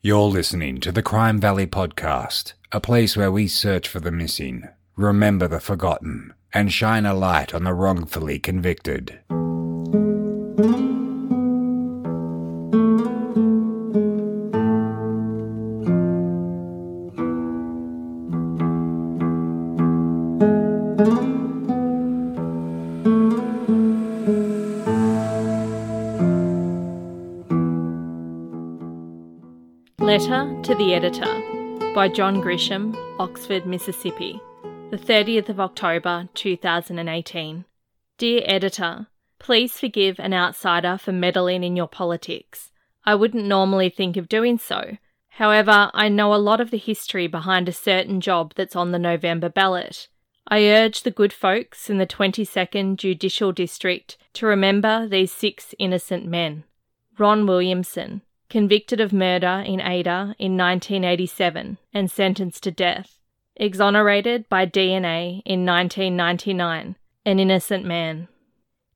You're listening to the Crime Valley Podcast, a place where we search for the missing, remember the forgotten, and shine a light on the wrongfully convicted. The Editor by John Grisham, Oxford, Mississippi, the 30th of October 2018. Dear Editor, please forgive an outsider for meddling in your politics. I wouldn't normally think of doing so. However, I know a lot of the history behind a certain job that's on the November ballot. I urge the good folks in the 22nd Judicial District to remember these six innocent men. Ron Williamson, convicted of murder in Ada in 1987 and sentenced to death, exonerated by DNA in 1999, an innocent man.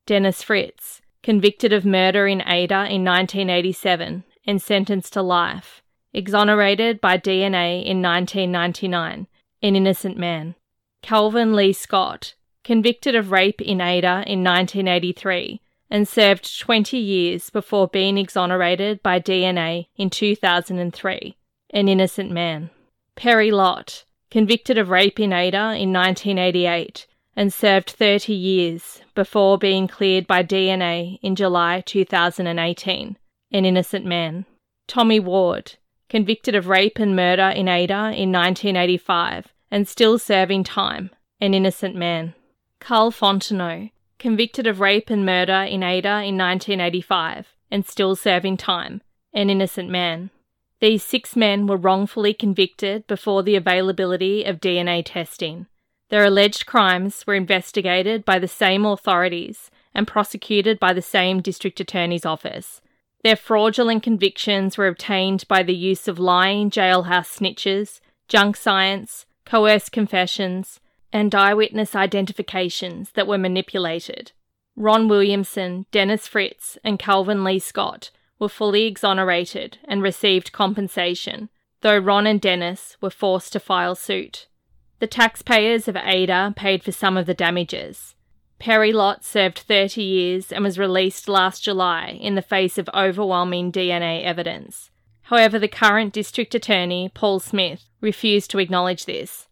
Dennis Fritz, convicted of murder in Ada in 1987 and sentenced to life, exonerated by DNA in 1999, an innocent man. Calvin Lee Scott, convicted of rape in Ada in 1983 and served 20 years before being exonerated by DNA in 2003, an innocent man. Perry Lott, convicted of rape in Ada in 1988 and served 30 years before being cleared by DNA in July 2018, an innocent man. Tommy Ward, convicted of rape and murder in Ada in 1985 and still serving time, an innocent man. Carl Fontenot, convicted of rape and murder in Ada in 1985 and still serving time, an innocent man. These six men were wrongfully convicted before the availability of DNA testing. Their alleged crimes were investigated by the same authorities and prosecuted by the same district attorney's office. Their fraudulent convictions were obtained by the use of lying jailhouse snitches, junk science, coerced confessions, and eyewitness identifications that were manipulated. Ron Williamson, Dennis Fritz, and Calvin Lee Scott were fully exonerated and received compensation, though Ron and Dennis were forced to file suit. The taxpayers of Ada paid for some of the damages. Perry Lott served 30 years and was released last July in the face of overwhelming DNA evidence. However, the current district attorney, Paul Smith, refused to acknowledge this.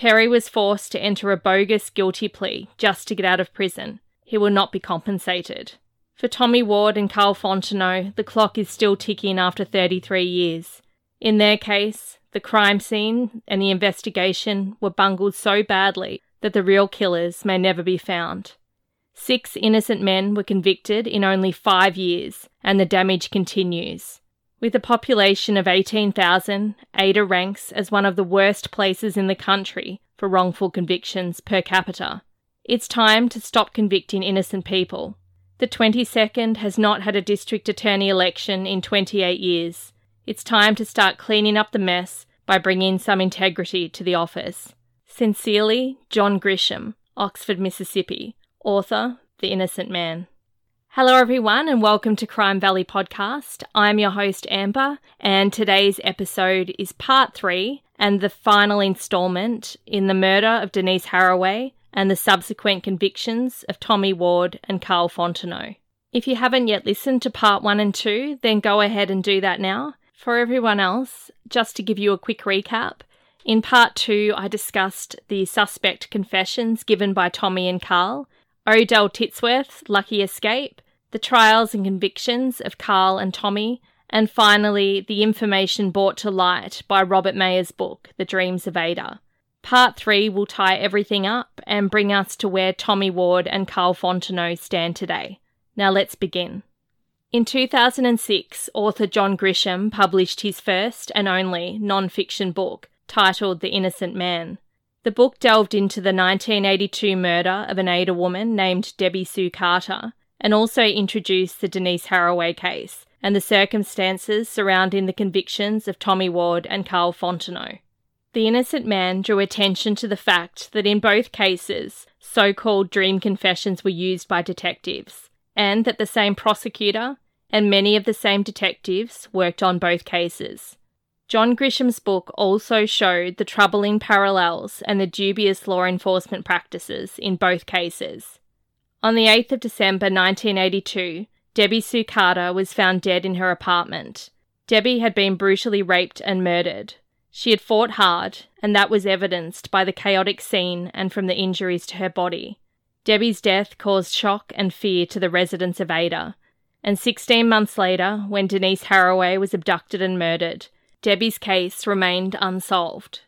Perry was forced to enter a bogus guilty plea just to get out of prison. He will not be compensated. For Tommy Ward and Carl Fontenot, the clock is still ticking after 33 years. In their case, the crime scene and the investigation were bungled so badly that the real killers may never be found. Six innocent men were convicted in only five years, and the damage continues. With a population of 18,000, Ada ranks as one of the worst places in the country for wrongful convictions per capita. It's time to stop convicting innocent people. The 22nd has not had a district attorney election in 28 years. It's time to start cleaning up the mess by bringing some integrity to the office. Sincerely, John Grisham, Oxford, Mississippi, author, The Innocent Man. Hello, everyone, and welcome to Crime Valley Podcast. I'm your host, Amber, and today's episode is part three and the final installment in the murder of Denise Haraway and the subsequent convictions of Tommy Ward and Carl Fontenot. If you haven't yet listened to part one and two, then go ahead and do that now. For everyone else, just to give you a quick recap, in part two, I discussed the suspect confessions given by Tommy and Carl Odell Titsworth's lucky escape, the trials and convictions of Carl and Tommy, and finally, the information brought to light by Robert Mayer's book, The Dreams of Ada. Part 3 will tie everything up and bring us to where Tommy Ward and Carl Fontenot stand today. Now let's begin. In 2006, author John Grisham published his first and only non fiction book titled The Innocent Man. The book delved into the 1982 murder of an Ada woman named Debbie Sue Carter and also introduced the Denise Haraway case and the circumstances surrounding the convictions of Tommy Ward and Carl Fontenot. The innocent man drew attention to the fact that in both cases, so called dream confessions were used by detectives, and that the same prosecutor and many of the same detectives worked on both cases. John Grisham's book also showed the troubling parallels and the dubious law enforcement practices in both cases. On the 8th of December 1982, Debbie Sue Carter was found dead in her apartment. Debbie had been brutally raped and murdered. She had fought hard, and that was evidenced by the chaotic scene and from the injuries to her body. Debbie's death caused shock and fear to the residents of Ada, and 16 months later, when Denise Haraway was abducted and murdered, Debbie's case remained unsolved.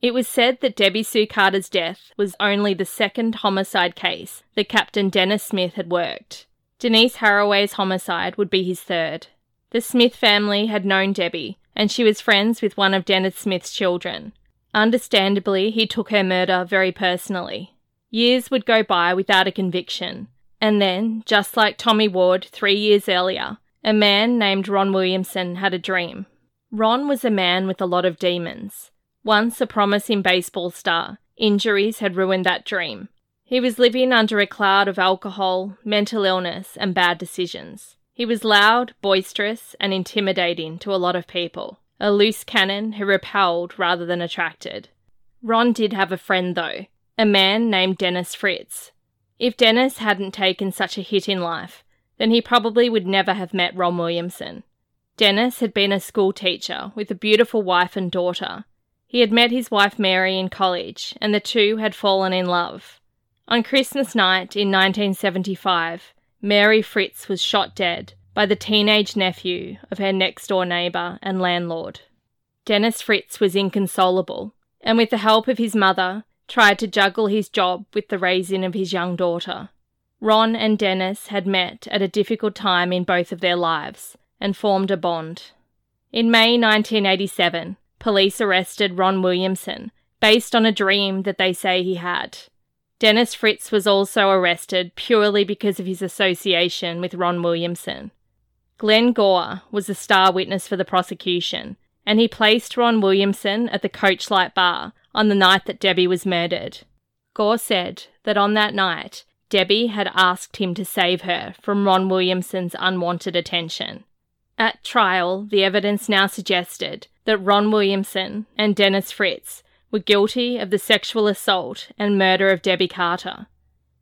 It was said that Debbie Sue Carter's death was only the second homicide case that Captain Dennis Smith had worked. Denise Haraway's homicide would be his third. The Smith family had known Debbie, and she was friends with one of Dennis Smith's children. Understandably, he took her murder very personally. Years would go by without a conviction, and then, just like Tommy Ward three years earlier, a man named Ron Williamson had a dream. Ron was a man with a lot of demons. Once a promising baseball star, injuries had ruined that dream. He was living under a cloud of alcohol, mental illness, and bad decisions. He was loud, boisterous, and intimidating to a lot of people, a loose cannon who repelled rather than attracted. Ron did have a friend, though, a man named Dennis Fritz. If Dennis hadn't taken such a hit in life, then he probably would never have met Ron Williamson. Dennis had been a school teacher with a beautiful wife and daughter. He had met his wife Mary in college, and the two had fallen in love. On Christmas night in 1975, Mary Fritz was shot dead by the teenage nephew of her next door neighbour and landlord. Dennis Fritz was inconsolable, and with the help of his mother, tried to juggle his job with the raising of his young daughter. Ron and Dennis had met at a difficult time in both of their lives and formed a bond. In May 1987, police arrested Ron Williamson based on a dream that they say he had. Dennis Fritz was also arrested purely because of his association with Ron Williamson. Glenn Gore was a star witness for the prosecution, and he placed Ron Williamson at the Coachlight Bar on the night that Debbie was murdered. Gore said that on that night, Debbie had asked him to save her from Ron Williamson's unwanted attention. At trial, the evidence now suggested that Ron Williamson and Dennis Fritz were guilty of the sexual assault and murder of Debbie Carter.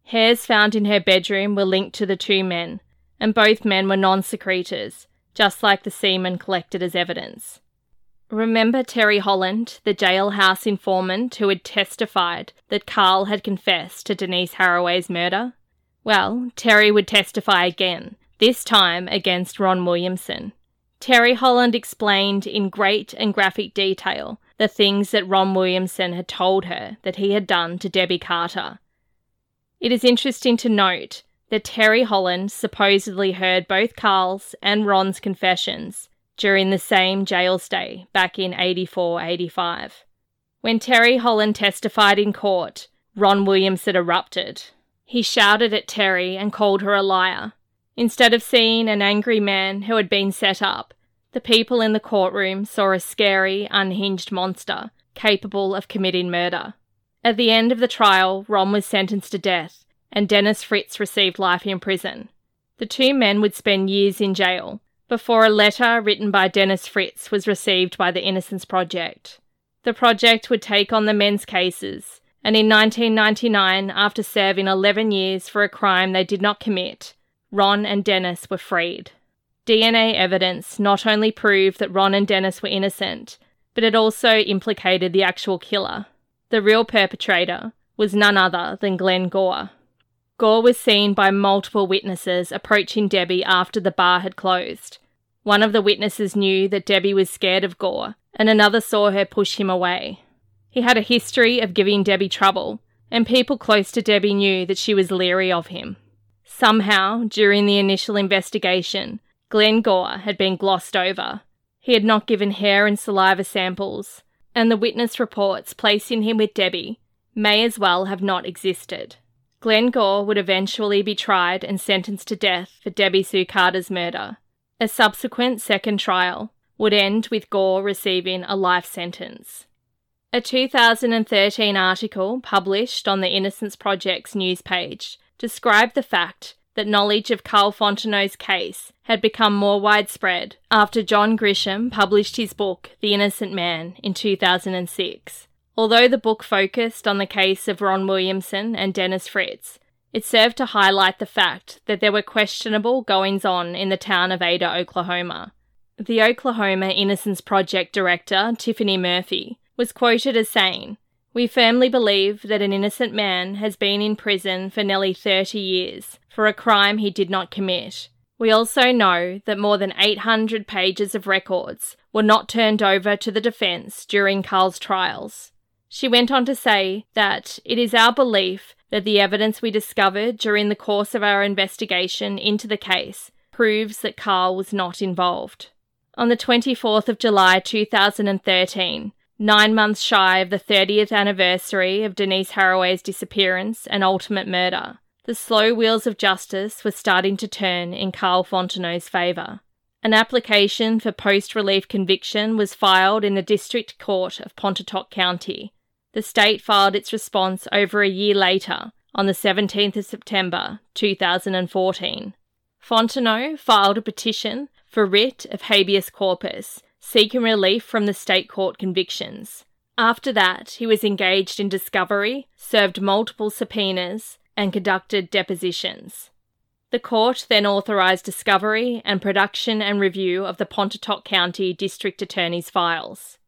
Hairs found in her bedroom were linked to the two men, and both men were non secretors, just like the semen collected as evidence. Remember Terry Holland, the jailhouse informant who had testified that Carl had confessed to Denise Haraway's murder? Well, Terry would testify again this time against Ron Williamson. Terry Holland explained in great and graphic detail the things that Ron Williamson had told her that he had done to Debbie Carter. It is interesting to note that Terry Holland supposedly heard both Carl's and Ron's confessions during the same jail stay back in 84 85. When Terry Holland testified in court, Ron Williamson erupted. He shouted at Terry and called her a liar. Instead of seeing an angry man who had been set up, the people in the courtroom saw a scary, unhinged monster capable of committing murder. At the end of the trial, Ron was sentenced to death, and Dennis Fritz received life in prison. The two men would spend years in jail before a letter written by Dennis Fritz was received by the Innocence Project. The project would take on the men's cases, and in 1999, after serving 11 years for a crime they did not commit, Ron and Dennis were freed. DNA evidence not only proved that Ron and Dennis were innocent, but it also implicated the actual killer. The real perpetrator was none other than Glenn Gore. Gore was seen by multiple witnesses approaching Debbie after the bar had closed. One of the witnesses knew that Debbie was scared of Gore, and another saw her push him away. He had a history of giving Debbie trouble, and people close to Debbie knew that she was leery of him. Somehow, during the initial investigation, Glenn Gore had been glossed over. He had not given hair and saliva samples, and the witness reports placing him with Debbie may as well have not existed. Glenn Gore would eventually be tried and sentenced to death for Debbie Sue Carter's murder. A subsequent second trial would end with Gore receiving a life sentence. A 2013 article published on the Innocence Project's news page described the fact that knowledge of Carl Fontenot's case had become more widespread after John Grisham published his book, The Innocent Man, in 2006. Although the book focused on the case of Ron Williamson and Dennis Fritz, it served to highlight the fact that there were questionable goings on in the town of Ada, Oklahoma. The Oklahoma Innocence Project director, Tiffany Murphy, was quoted as saying, We firmly believe that an innocent man has been in prison for nearly 30 years for a crime he did not commit we also know that more than 800 pages of records were not turned over to the defence during Carl's trials. She went on to say that it is our belief that the evidence we discovered during the course of our investigation into the case proves that Carl was not involved. On the 24th of July 2013, nine months shy of the 30th anniversary of Denise Haraway's disappearance and ultimate murder, the slow wheels of justice were starting to turn in Carl Fontenot's favour. An application for post relief conviction was filed in the District Court of Pontotoc County. The state filed its response over a year later, on the 17th of September 2014. Fontenot filed a petition for writ of habeas corpus, seeking relief from the state court convictions. After that, he was engaged in discovery, served multiple subpoenas, and conducted depositions. The court then authorised discovery and production and review of the Pontotoc County District Attorney's files.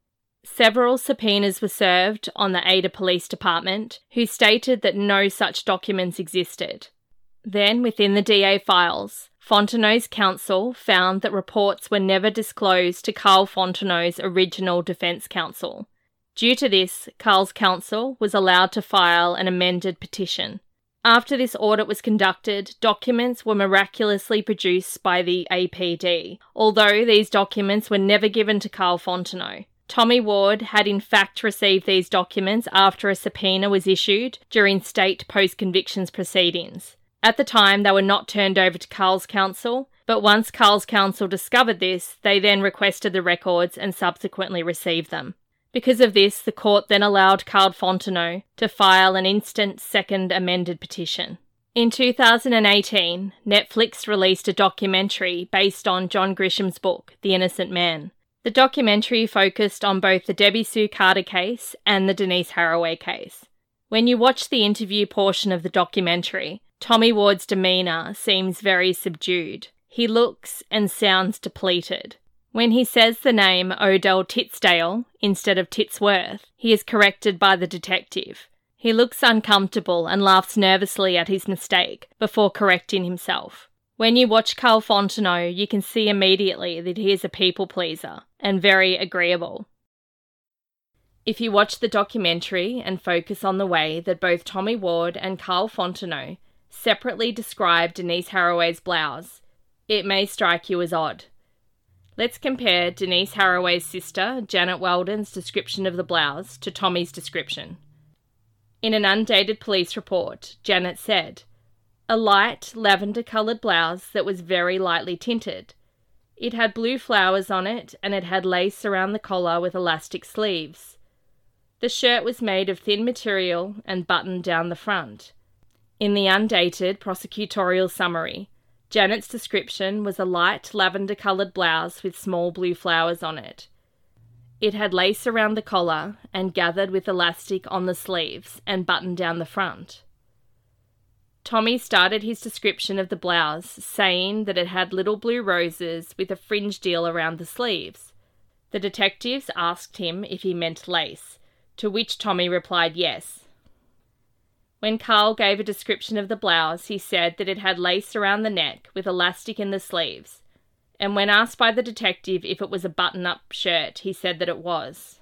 Several subpoenas were served on the Ada Police Department, who stated that no such documents existed. Then, within the DA files, Fontenot's counsel found that reports were never disclosed to Carl Fontenot's original defence counsel. Due to this, Carl's counsel was allowed to file an amended petition. After this audit was conducted, documents were miraculously produced by the APD, although these documents were never given to Carl Fontenot. Tommy Ward had in fact received these documents after a subpoena was issued during state post convictions proceedings. At the time, they were not turned over to Carl's counsel, but once Carl's counsel discovered this, they then requested the records and subsequently received them. Because of this, the court then allowed Carl Fontenot to file an instant second amended petition. In 2018, Netflix released a documentary based on John Grisham's book, The Innocent Man. The documentary focused on both the Debbie Sue Carter case and the Denise Haraway case. When you watch the interview portion of the documentary, Tommy Ward's demeanour seems very subdued. He looks and sounds depleted. When he says the name Odell Titsdale instead of Titsworth, he is corrected by the detective. He looks uncomfortable and laughs nervously at his mistake before correcting himself. When you watch Carl Fontenot, you can see immediately that he is a people pleaser and very agreeable. If you watch the documentary and focus on the way that both Tommy Ward and Carl Fontenot separately describe Denise Haraway's blouse, it may strike you as odd. Let's compare Denise Haraway's sister, Janet Weldon's description of the blouse to Tommy's description. In an undated police report, Janet said, A light lavender coloured blouse that was very lightly tinted. It had blue flowers on it and it had lace around the collar with elastic sleeves. The shirt was made of thin material and buttoned down the front. In the undated prosecutorial summary, Janet's description was a light lavender coloured blouse with small blue flowers on it. It had lace around the collar and gathered with elastic on the sleeves and buttoned down the front. Tommy started his description of the blouse saying that it had little blue roses with a fringe deal around the sleeves. The detectives asked him if he meant lace, to which Tommy replied yes, when Carl gave a description of the blouse, he said that it had lace around the neck with elastic in the sleeves. And when asked by the detective if it was a button up shirt, he said that it was.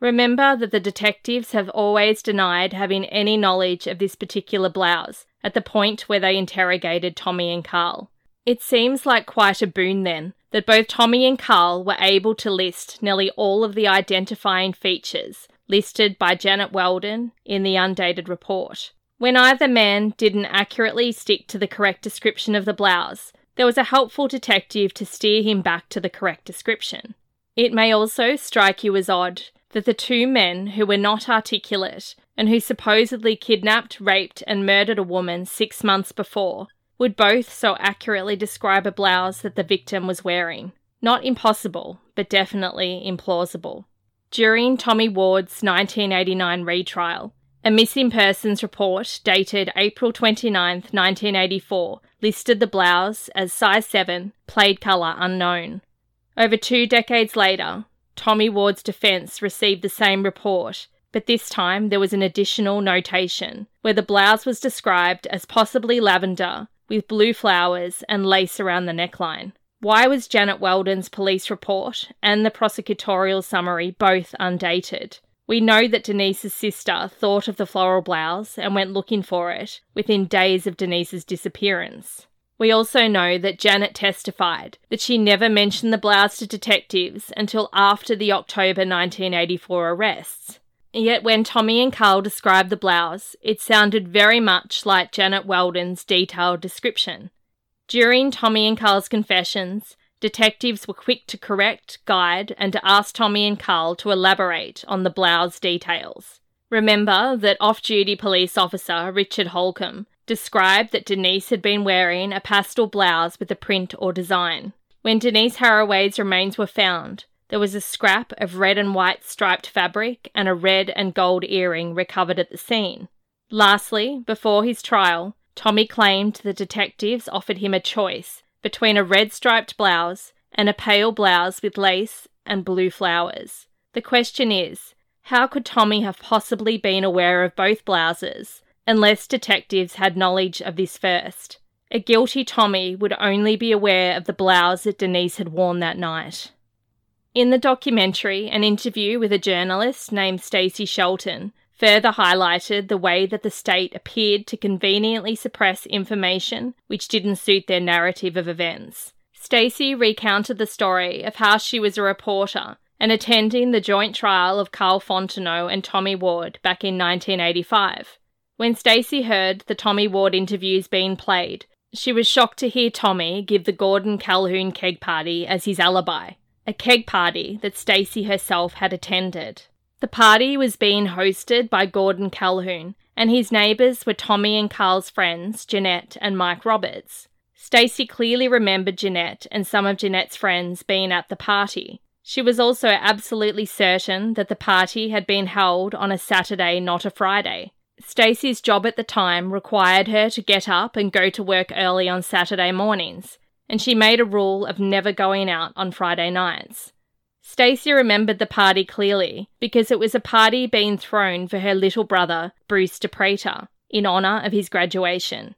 Remember that the detectives have always denied having any knowledge of this particular blouse at the point where they interrogated Tommy and Carl. It seems like quite a boon then that both Tommy and Carl were able to list nearly all of the identifying features listed by Janet Weldon in the undated report. When either man didn't accurately stick to the correct description of the blouse, there was a helpful detective to steer him back to the correct description. It may also strike you as odd that the two men who were not articulate and who supposedly kidnapped, raped, and murdered a woman six months before would both so accurately describe a blouse that the victim was wearing. Not impossible, but definitely implausible. During Tommy Ward's 1989 retrial, a missing persons report dated April 29, 1984, listed the blouse as size 7, plaid colour unknown. Over two decades later, Tommy Ward's defence received the same report, but this time there was an additional notation where the blouse was described as possibly lavender with blue flowers and lace around the neckline. Why was Janet Weldon's police report and the prosecutorial summary both undated? We know that Denise's sister thought of the floral blouse and went looking for it within days of Denise's disappearance. We also know that Janet testified that she never mentioned the blouse to detectives until after the October 1984 arrests. Yet when Tommy and Carl described the blouse, it sounded very much like Janet Weldon's detailed description. During Tommy and Carl's confessions, detectives were quick to correct, guide, and to ask Tommy and Carl to elaborate on the blouse details. Remember that off duty police officer Richard Holcomb described that Denise had been wearing a pastel blouse with a print or design. When Denise Haraway's remains were found, there was a scrap of red and white striped fabric and a red and gold earring recovered at the scene. Lastly, before his trial, Tommy claimed the detectives offered him a choice between a red striped blouse and a pale blouse with lace and blue flowers. The question is, how could Tommy have possibly been aware of both blouses unless detectives had knowledge of this first. A guilty Tommy would only be aware of the blouse that Denise had worn that night. In the documentary, an interview with a journalist named Stacey Shelton further highlighted the way that the state appeared to conveniently suppress information which didn't suit their narrative of events. Stacey recounted the story of how she was a reporter and attending the joint trial of Carl Fontenot and Tommy Ward back in 1985. When Stacey heard the Tommy Ward interviews being played, she was shocked to hear Tommy give the Gordon Calhoun keg party as his alibi, a keg party that Stacey herself had attended. The party was being hosted by Gordon Calhoun, and his neighbours were Tommy and Carl's friends, Jeanette and Mike Roberts. Stacy clearly remembered Jeanette and some of Jeanette's friends being at the party. She was also absolutely certain that the party had been held on a Saturday, not a Friday. Stacy's job at the time required her to get up and go to work early on Saturday mornings, and she made a rule of never going out on Friday nights. Stacey remembered the party clearly because it was a party being thrown for her little brother, Bruce DePrater, in honour of his graduation.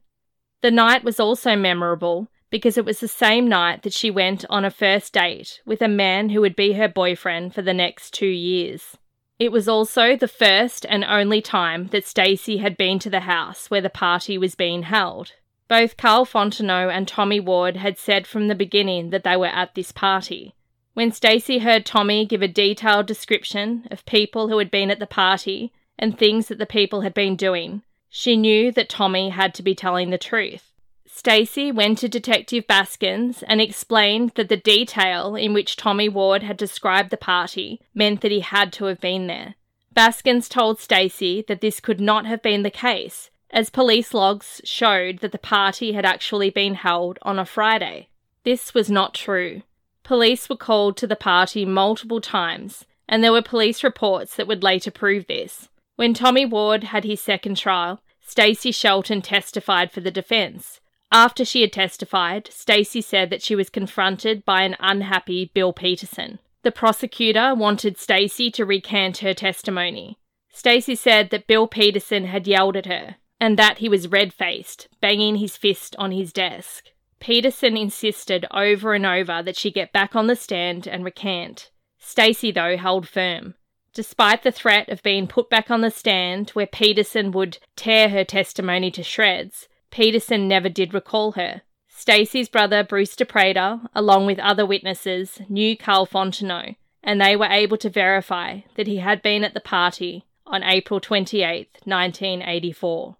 The night was also memorable because it was the same night that she went on a first date with a man who would be her boyfriend for the next two years. It was also the first and only time that Stacy had been to the house where the party was being held. Both Carl Fontenot and Tommy Ward had said from the beginning that they were at this party. When Stacey heard Tommy give a detailed description of people who had been at the party and things that the people had been doing, she knew that Tommy had to be telling the truth. Stacey went to Detective Baskins and explained that the detail in which Tommy Ward had described the party meant that he had to have been there. Baskins told Stacey that this could not have been the case, as police logs showed that the party had actually been held on a Friday. This was not true. Police were called to the party multiple times, and there were police reports that would later prove this. When Tommy Ward had his second trial, Stacey Shelton testified for the defense, after she had testified, Stacey said that she was confronted by an unhappy Bill Peterson. The prosecutor wanted Stacey to recant her testimony. Stacey said that Bill Peterson had yelled at her and that he was red-faced, banging his fist on his desk. Peterson insisted over and over that she get back on the stand and recant. Stacy, though, held firm. Despite the threat of being put back on the stand, where Peterson would tear her testimony to shreds, Peterson never did recall her. Stacy's brother Bruce DePrater, along with other witnesses, knew Carl Fontenot, and they were able to verify that he had been at the party on April 28, 1984.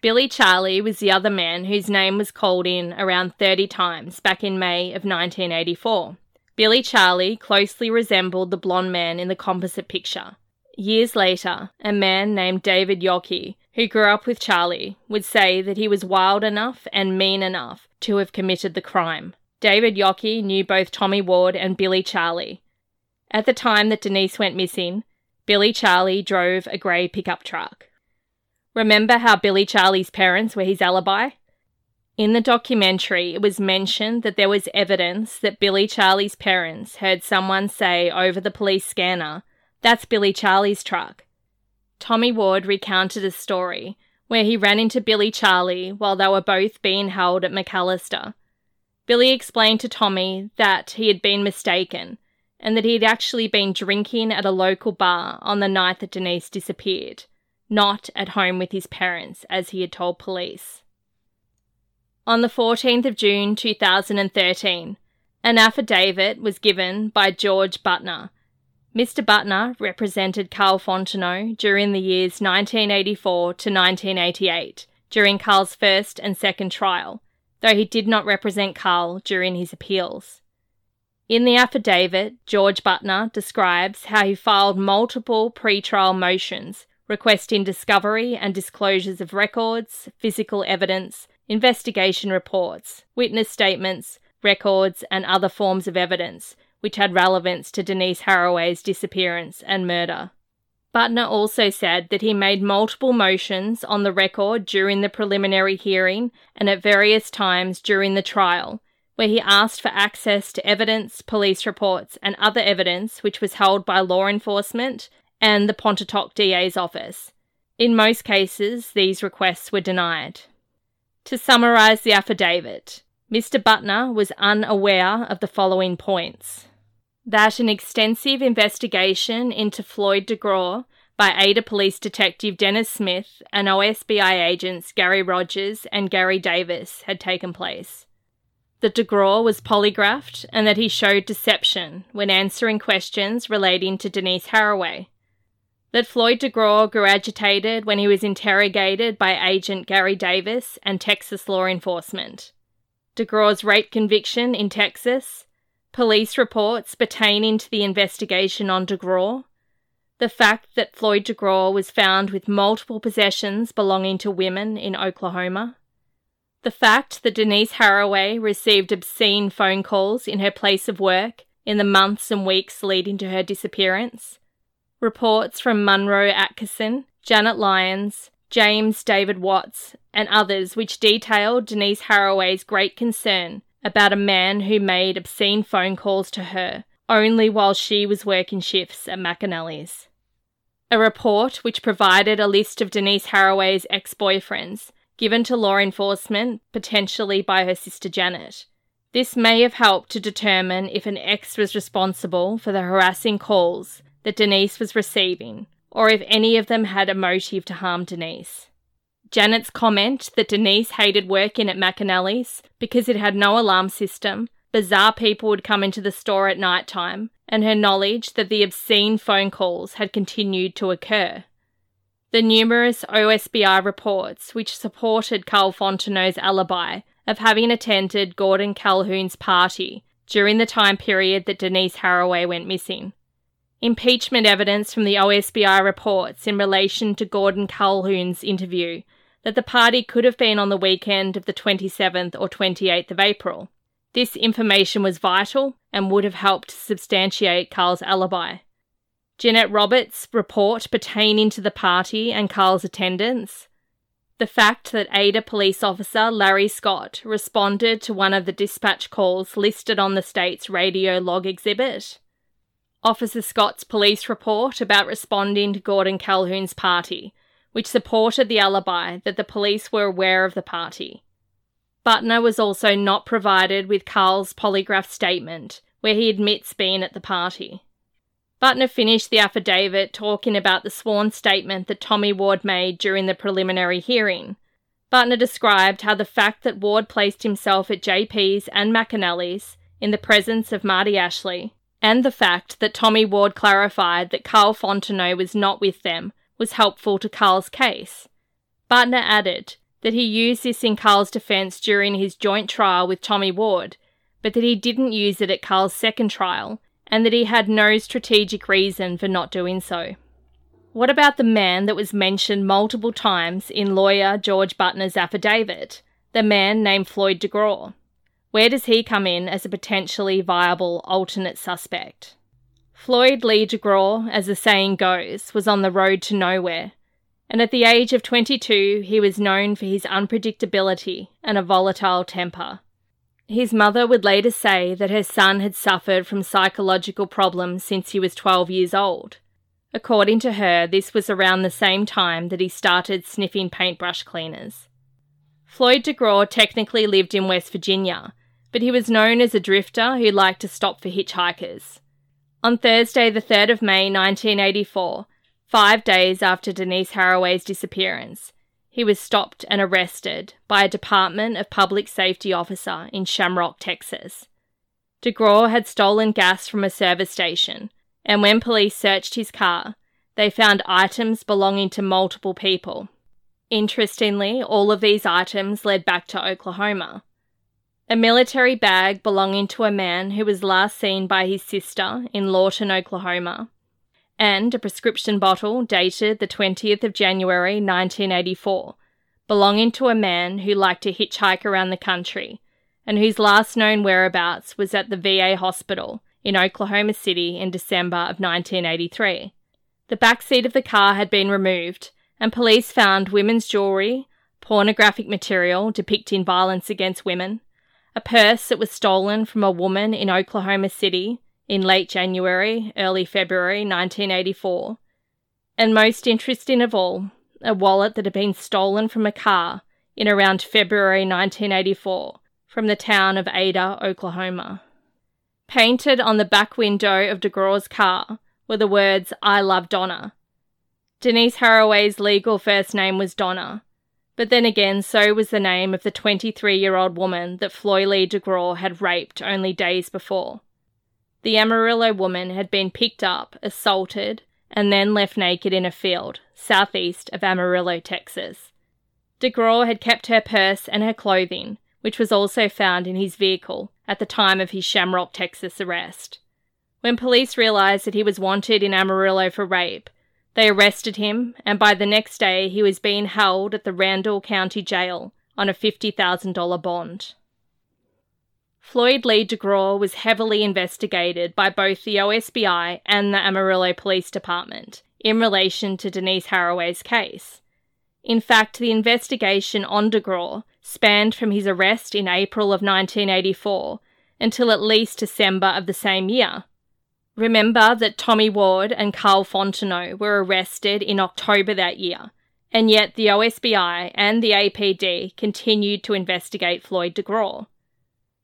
Billy Charlie was the other man whose name was called in around 30 times back in May of 1984. Billy Charlie closely resembled the blonde man in the composite picture. Years later, a man named David Yockey who grew up with Charlie, would say that he was wild enough and mean enough to have committed the crime. David Yockey knew both Tommy Ward and Billy Charlie. At the time that Denise went missing, Billy Charlie drove a grey pickup truck. Remember how Billy Charlie's parents were his alibi? In the documentary, it was mentioned that there was evidence that Billy Charlie's parents heard someone say over the police scanner, That's Billy Charlie's truck. Tommy Ward recounted a story where he ran into Billy Charlie while they were both being held at McAlester. Billy explained to Tommy that he had been mistaken and that he had actually been drinking at a local bar on the night that Denise disappeared, not at home with his parents, as he had told police. On the 14th of June 2013, an affidavit was given by George Butner, Mr. Butner represented Carl Fontenot during the years 1984 to 1988, during Carl's first and second trial, though he did not represent Carl during his appeals. In the affidavit, George Butner describes how he filed multiple pre-trial motions requesting discovery and disclosures of records, physical evidence, investigation reports, witness statements, records, and other forms of evidence which had relevance to Denise Haraway's disappearance and murder. Butner also said that he made multiple motions on the record during the preliminary hearing and at various times during the trial, where he asked for access to evidence, police reports, and other evidence which was held by law enforcement and the Pontotoc DA's office. In most cases, these requests were denied. To summarise the affidavit, Mr. Butner was unaware of the following points that an extensive investigation into Floyd DeGraw by Ada Police Detective Dennis Smith and OSBI agents Gary Rogers and Gary Davis had taken place. That DeGraw was polygraphed and that he showed deception when answering questions relating to Denise Haraway. That Floyd DeGraw grew agitated when he was interrogated by agent Gary Davis and Texas law enforcement. DeGraw's rape conviction in Texas police reports pertaining to the investigation on DeGraw, the fact that Floyd DeGraw was found with multiple possessions belonging to women in Oklahoma, the fact that Denise Haraway received obscene phone calls in her place of work in the months and weeks leading to her disappearance, reports from Monroe Atkinson, Janet Lyons, James David Watts, and others which detailed Denise Haraway's great concern about a man who made obscene phone calls to her only while she was working shifts at McAnally's. A report which provided a list of Denise Haraway's ex boyfriends given to law enforcement, potentially by her sister Janet. This may have helped to determine if an ex was responsible for the harassing calls that Denise was receiving, or if any of them had a motive to harm Denise. Janet's comment that Denise hated working at McAnally's because it had no alarm system, bizarre people would come into the store at night time, and her knowledge that the obscene phone calls had continued to occur. The numerous OSBI reports which supported Carl Fontenot's alibi of having attended Gordon Calhoun's party during the time period that Denise Haraway went missing. Impeachment evidence from the OSBI reports in relation to Gordon Calhoun's interview that the party could have been on the weekend of the 27th or 28th of April. This information was vital and would have helped substantiate Carl's alibi. Jeanette Roberts' report pertaining to the party and Carl's attendance, the fact that Ada police officer Larry Scott responded to one of the dispatch calls listed on the state's radio log exhibit, Officer Scott's police report about responding to Gordon Calhoun's party which supported the alibi that the police were aware of the party. Butner was also not provided with Carl's polygraph statement, where he admits being at the party. Butner finished the affidavit talking about the sworn statement that Tommy Ward made during the preliminary hearing. Butner described how the fact that Ward placed himself at JP's and McAnally's in the presence of Marty Ashley, and the fact that Tommy Ward clarified that Carl Fontenot was not with them was helpful to Carl's case. Butner added that he used this in Carl's defence during his joint trial with Tommy Ward, but that he didn't use it at Carl's second trial, and that he had no strategic reason for not doing so. What about the man that was mentioned multiple times in lawyer George Butner's affidavit, the man named Floyd DeGraw? Where does he come in as a potentially viable alternate suspect? Floyd Lee DeGraw, as the saying goes, was on the road to nowhere, and at the age of 22, he was known for his unpredictability and a volatile temper. His mother would later say that her son had suffered from psychological problems since he was 12 years old. According to her, this was around the same time that he started sniffing paintbrush cleaners. Floyd DeGraw technically lived in West Virginia, but he was known as a drifter who liked to stop for hitchhikers. On Thursday, the 3rd of May 1984, five days after Denise Haraway's disappearance, he was stopped and arrested by a Department of Public Safety officer in Shamrock, Texas. DeGraw had stolen gas from a service station, and when police searched his car, they found items belonging to multiple people. Interestingly, all of these items led back to Oklahoma. A military bag belonging to a man who was last seen by his sister in Lawton, Oklahoma, and a prescription bottle dated the 20th of January 1984, belonging to a man who liked to hitchhike around the country and whose last known whereabouts was at the VA hospital in Oklahoma City in December of 1983. The back seat of the car had been removed, and police found women's jewellery, pornographic material depicting violence against women, a purse that was stolen from a woman in Oklahoma City in late January, early February 1984. And most interesting of all, a wallet that had been stolen from a car in around February 1984 from the town of Ada, Oklahoma. Painted on the back window of DeGraw's car were the words, I love Donna. Denise Haraway's legal first name was Donna, but then again, so was the name of the 23 year old woman that Floyd Lee DeGraw had raped only days before. The Amarillo woman had been picked up, assaulted, and then left naked in a field southeast of Amarillo, Texas. DeGraw had kept her purse and her clothing, which was also found in his vehicle at the time of his Shamrock, Texas arrest. When police realized that he was wanted in Amarillo for rape, they arrested him, and by the next day he was being held at the Randall County Jail on a $50,000 bond. Floyd Lee DeGraw was heavily investigated by both the OSBI and the Amarillo Police Department in relation to Denise Haraway's case. In fact, the investigation on DeGraw spanned from his arrest in April of 1984 until at least December of the same year. Remember that Tommy Ward and Carl Fontenot were arrested in October that year, and yet the OSBI and the APD continued to investigate Floyd DeGraw.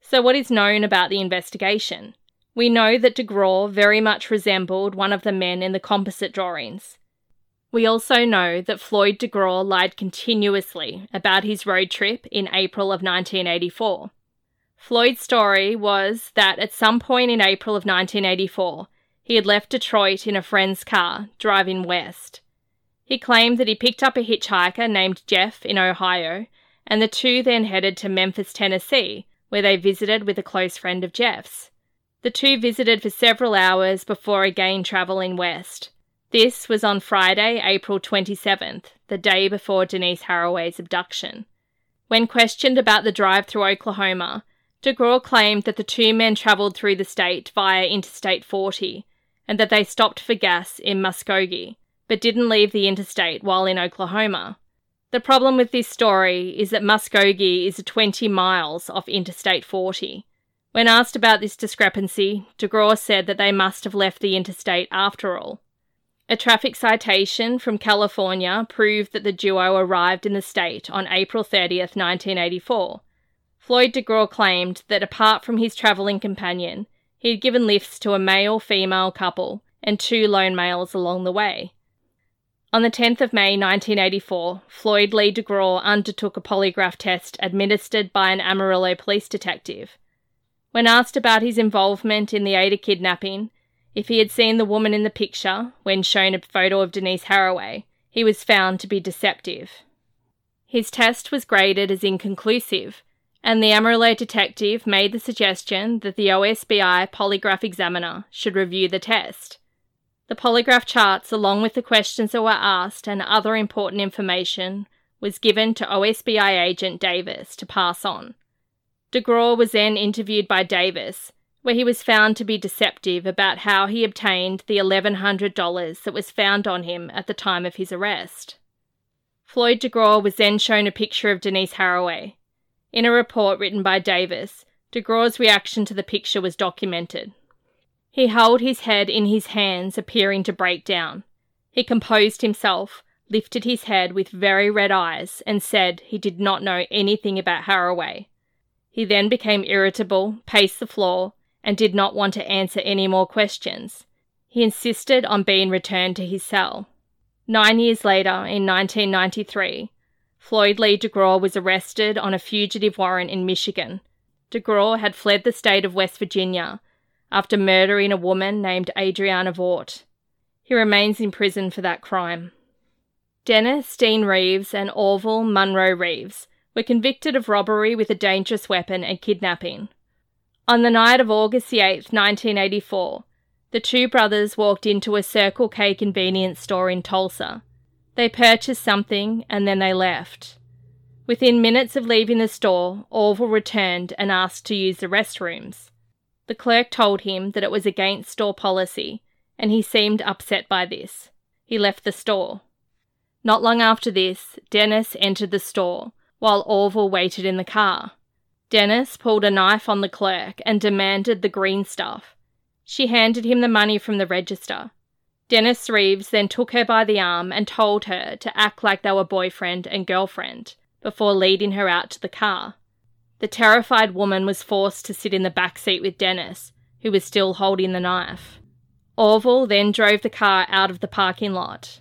So, what is known about the investigation? We know that DeGraw very much resembled one of the men in the composite drawings. We also know that Floyd DeGraw lied continuously about his road trip in April of 1984. Floyd's story was that at some point in April of 1984, he had left Detroit in a friend's car, driving west. He claimed that he picked up a hitchhiker named Jeff in Ohio, and the two then headed to Memphis, Tennessee, where they visited with a close friend of Jeff's. The two visited for several hours before again travelling west. This was on Friday, April 27th, the day before Denise Haraway's abduction. When questioned about the drive through Oklahoma, DeGraw claimed that the two men travelled through the state via Interstate 40 and that they stopped for gas in Muskogee, but didn't leave the interstate while in Oklahoma. The problem with this story is that Muskogee is 20 miles off Interstate 40. When asked about this discrepancy, DeGraw said that they must have left the interstate after all. A traffic citation from California proved that the duo arrived in the state on April 30, 1984. Floyd DeGraw claimed that apart from his travelling companion, he had given lifts to a male female couple and two lone males along the way. On the 10th of May 1984, Floyd Lee DeGraw undertook a polygraph test administered by an Amarillo police detective. When asked about his involvement in the Ada kidnapping, if he had seen the woman in the picture when shown a photo of Denise Haraway, he was found to be deceptive. His test was graded as inconclusive, and the Amarillo detective made the suggestion that the OSBI polygraph examiner should review the test. The polygraph charts, along with the questions that were asked and other important information, was given to OSBI agent Davis to pass on. DeGraw was then interviewed by Davis, where he was found to be deceptive about how he obtained the $1,100 that was found on him at the time of his arrest. Floyd DeGraw was then shown a picture of Denise Haraway. In a report written by Davis, DeGraw's reaction to the picture was documented. He held his head in his hands, appearing to break down. He composed himself, lifted his head with very red eyes, and said he did not know anything about Haraway. He then became irritable, paced the floor, and did not want to answer any more questions. He insisted on being returned to his cell. Nine years later, in 1993, Floyd Lee DeGraw was arrested on a fugitive warrant in Michigan. DeGraw had fled the state of West Virginia after murdering a woman named Adriana Vaught. He remains in prison for that crime. Dennis Dean Reeves and Orville Munroe Reeves were convicted of robbery with a dangerous weapon and kidnapping. On the night of August 8, 1984, the two brothers walked into a Circle K convenience store in Tulsa. They purchased something and then they left. Within minutes of leaving the store, Orville returned and asked to use the restrooms. The clerk told him that it was against store policy, and he seemed upset by this. He left the store. Not long after this, Dennis entered the store, while Orville waited in the car. Dennis pulled a knife on the clerk and demanded the green stuff. She handed him the money from the register. Dennis Reeves then took her by the arm and told her to act like they were boyfriend and girlfriend before leading her out to the car. The terrified woman was forced to sit in the back seat with Dennis, who was still holding the knife. Orville then drove the car out of the parking lot.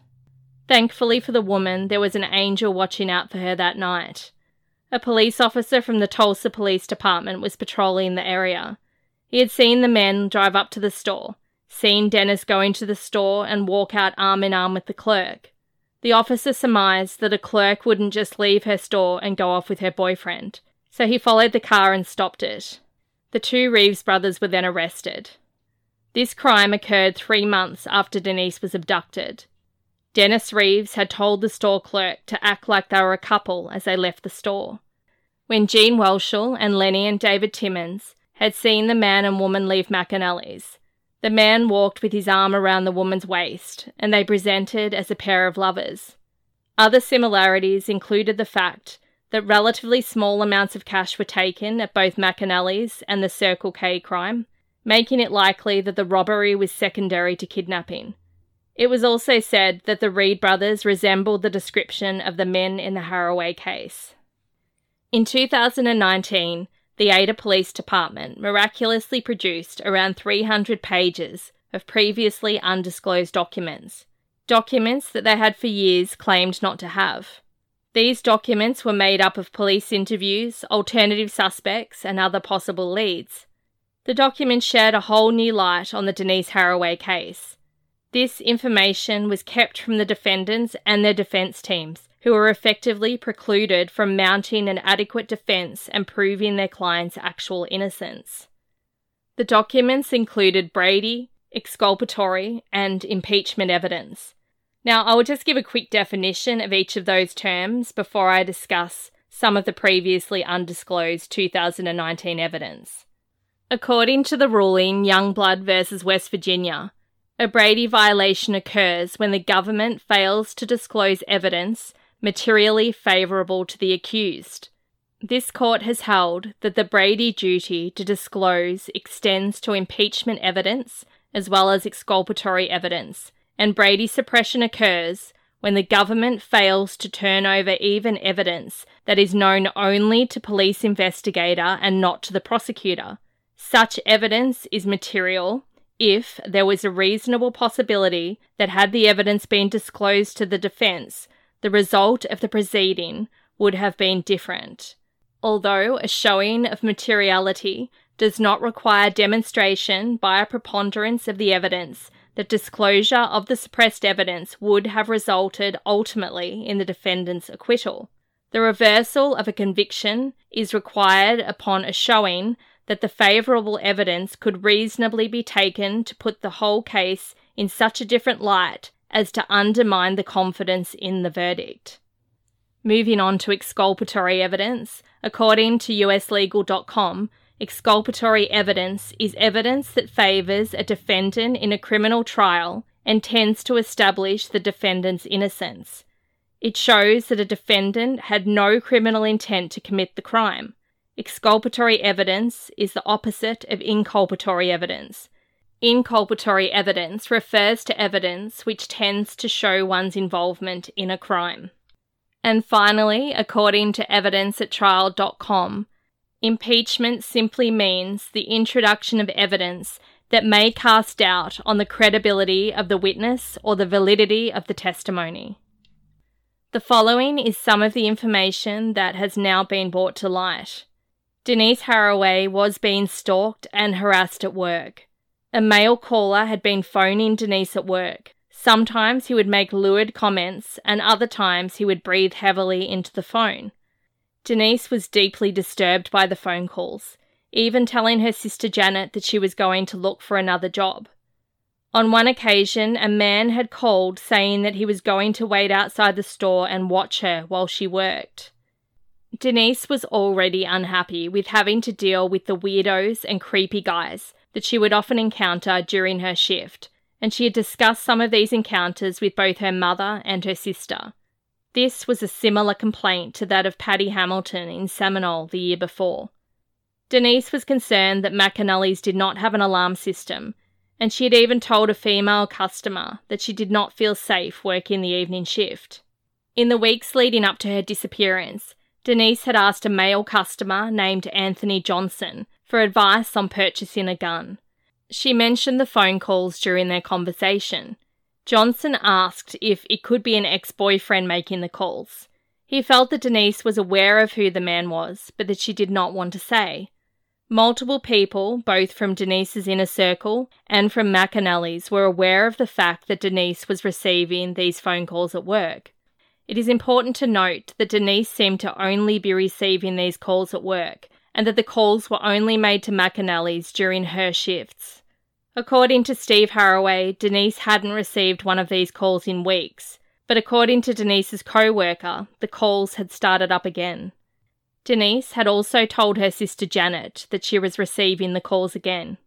Thankfully for the woman, there was an angel watching out for her that night. A police officer from the Tulsa Police Department was patrolling the area. He had seen the men drive up to the store, seen Dennis go into the store and walk out arm in arm with the clerk. The officer surmised that a clerk wouldn't just leave her store and go off with her boyfriend so he followed the car and stopped it. The two Reeves brothers were then arrested. This crime occurred three months after Denise was abducted. Dennis Reeves had told the store clerk to act like they were a couple as they left the store. When Gene Whelchel and Lenny and David Timmons had seen the man and woman leave McAnally's, the man walked with his arm around the woman's waist, and they presented as a pair of lovers. Other similarities included the fact that relatively small amounts of cash were taken at both McAnally's and the Circle K crime, making it likely that the robbery was secondary to kidnapping. It was also said that the Reed brothers resembled the description of the men in the Haraway case. In 2019, the Ada Police Department miraculously produced around 300 pages of previously undisclosed documents, documents that they had for years claimed not to have. These documents were made up of police interviews, alternative suspects, and other possible leads. The documents shed a whole new light on the Denise Haraway case. This information was kept from the defendants and their defence teams, who were effectively precluded from mounting an adequate defence and proving their client's actual innocence. The documents included Brady, exculpatory, and impeachment evidence. Now, I will just give a quick definition of each of those terms before I discuss some of the previously undisclosed 2019 evidence. According to the ruling Youngblood v. West Virginia, a Brady violation occurs when the government fails to disclose evidence materially favourable to the accused. This court has held that the Brady duty to disclose extends to impeachment evidence as well as exculpatory evidence and Brady suppression occurs when the government fails to turn over even evidence that is known only to police investigator and not to the prosecutor. Such evidence is material if there was a reasonable possibility that had the evidence been disclosed to the defence, the result of the proceeding would have been different. Although a showing of materiality does not require demonstration by a preponderance of the evidence that disclosure of the suppressed evidence would have resulted ultimately in the defendant's acquittal. The reversal of a conviction is required upon a showing that the favourable evidence could reasonably be taken to put the whole case in such a different light as to undermine the confidence in the verdict. Moving on to exculpatory evidence, according to uslegal.com, exculpatory evidence is evidence that favours a defendant in a criminal trial and tends to establish the defendant's innocence. It shows that a defendant had no criminal intent to commit the crime. Exculpatory evidence is the opposite of inculpatory evidence. Inculpatory evidence refers to evidence which tends to show one's involvement in a crime. And finally, according to evidenceattrial.com, impeachment simply means the introduction of evidence that may cast doubt on the credibility of the witness or the validity of the testimony. The following is some of the information that has now been brought to light. Denise Haraway was being stalked and harassed at work. A male caller had been phoning Denise at work. Sometimes he would make lurid comments, and other times he would breathe heavily into the phone. Denise was deeply disturbed by the phone calls even telling her sister Janet that she was going to look for another job. On one occasion, a man had called saying that he was going to wait outside the store and watch her while she worked. Denise was already unhappy with having to deal with the weirdos and creepy guys that she would often encounter during her shift, and she had discussed some of these encounters with both her mother and her sister. This was a similar complaint to that of Patty Hamilton in Seminole the year before. Denise was concerned that McAnally's did not have an alarm system, and she had even told a female customer that she did not feel safe working the evening shift. In the weeks leading up to her disappearance, Denise had asked a male customer named Anthony Johnson for advice on purchasing a gun. She mentioned the phone calls during their conversation. Johnson asked if it could be an ex boyfriend making the calls. He felt that Denise was aware of who the man was, but that she did not want to say. Multiple people, both from Denise's inner circle and from McAnally's, were aware of the fact that Denise was receiving these phone calls at work. It is important to note that Denise seemed to only be receiving these calls at work, and that the calls were only made to McAnally's during her shifts. According to Steve Haraway, Denise hadn't received one of these calls in weeks, but according to Denise's co worker, the calls had started up again. Denise had also told her sister Janet that she was receiving the calls again.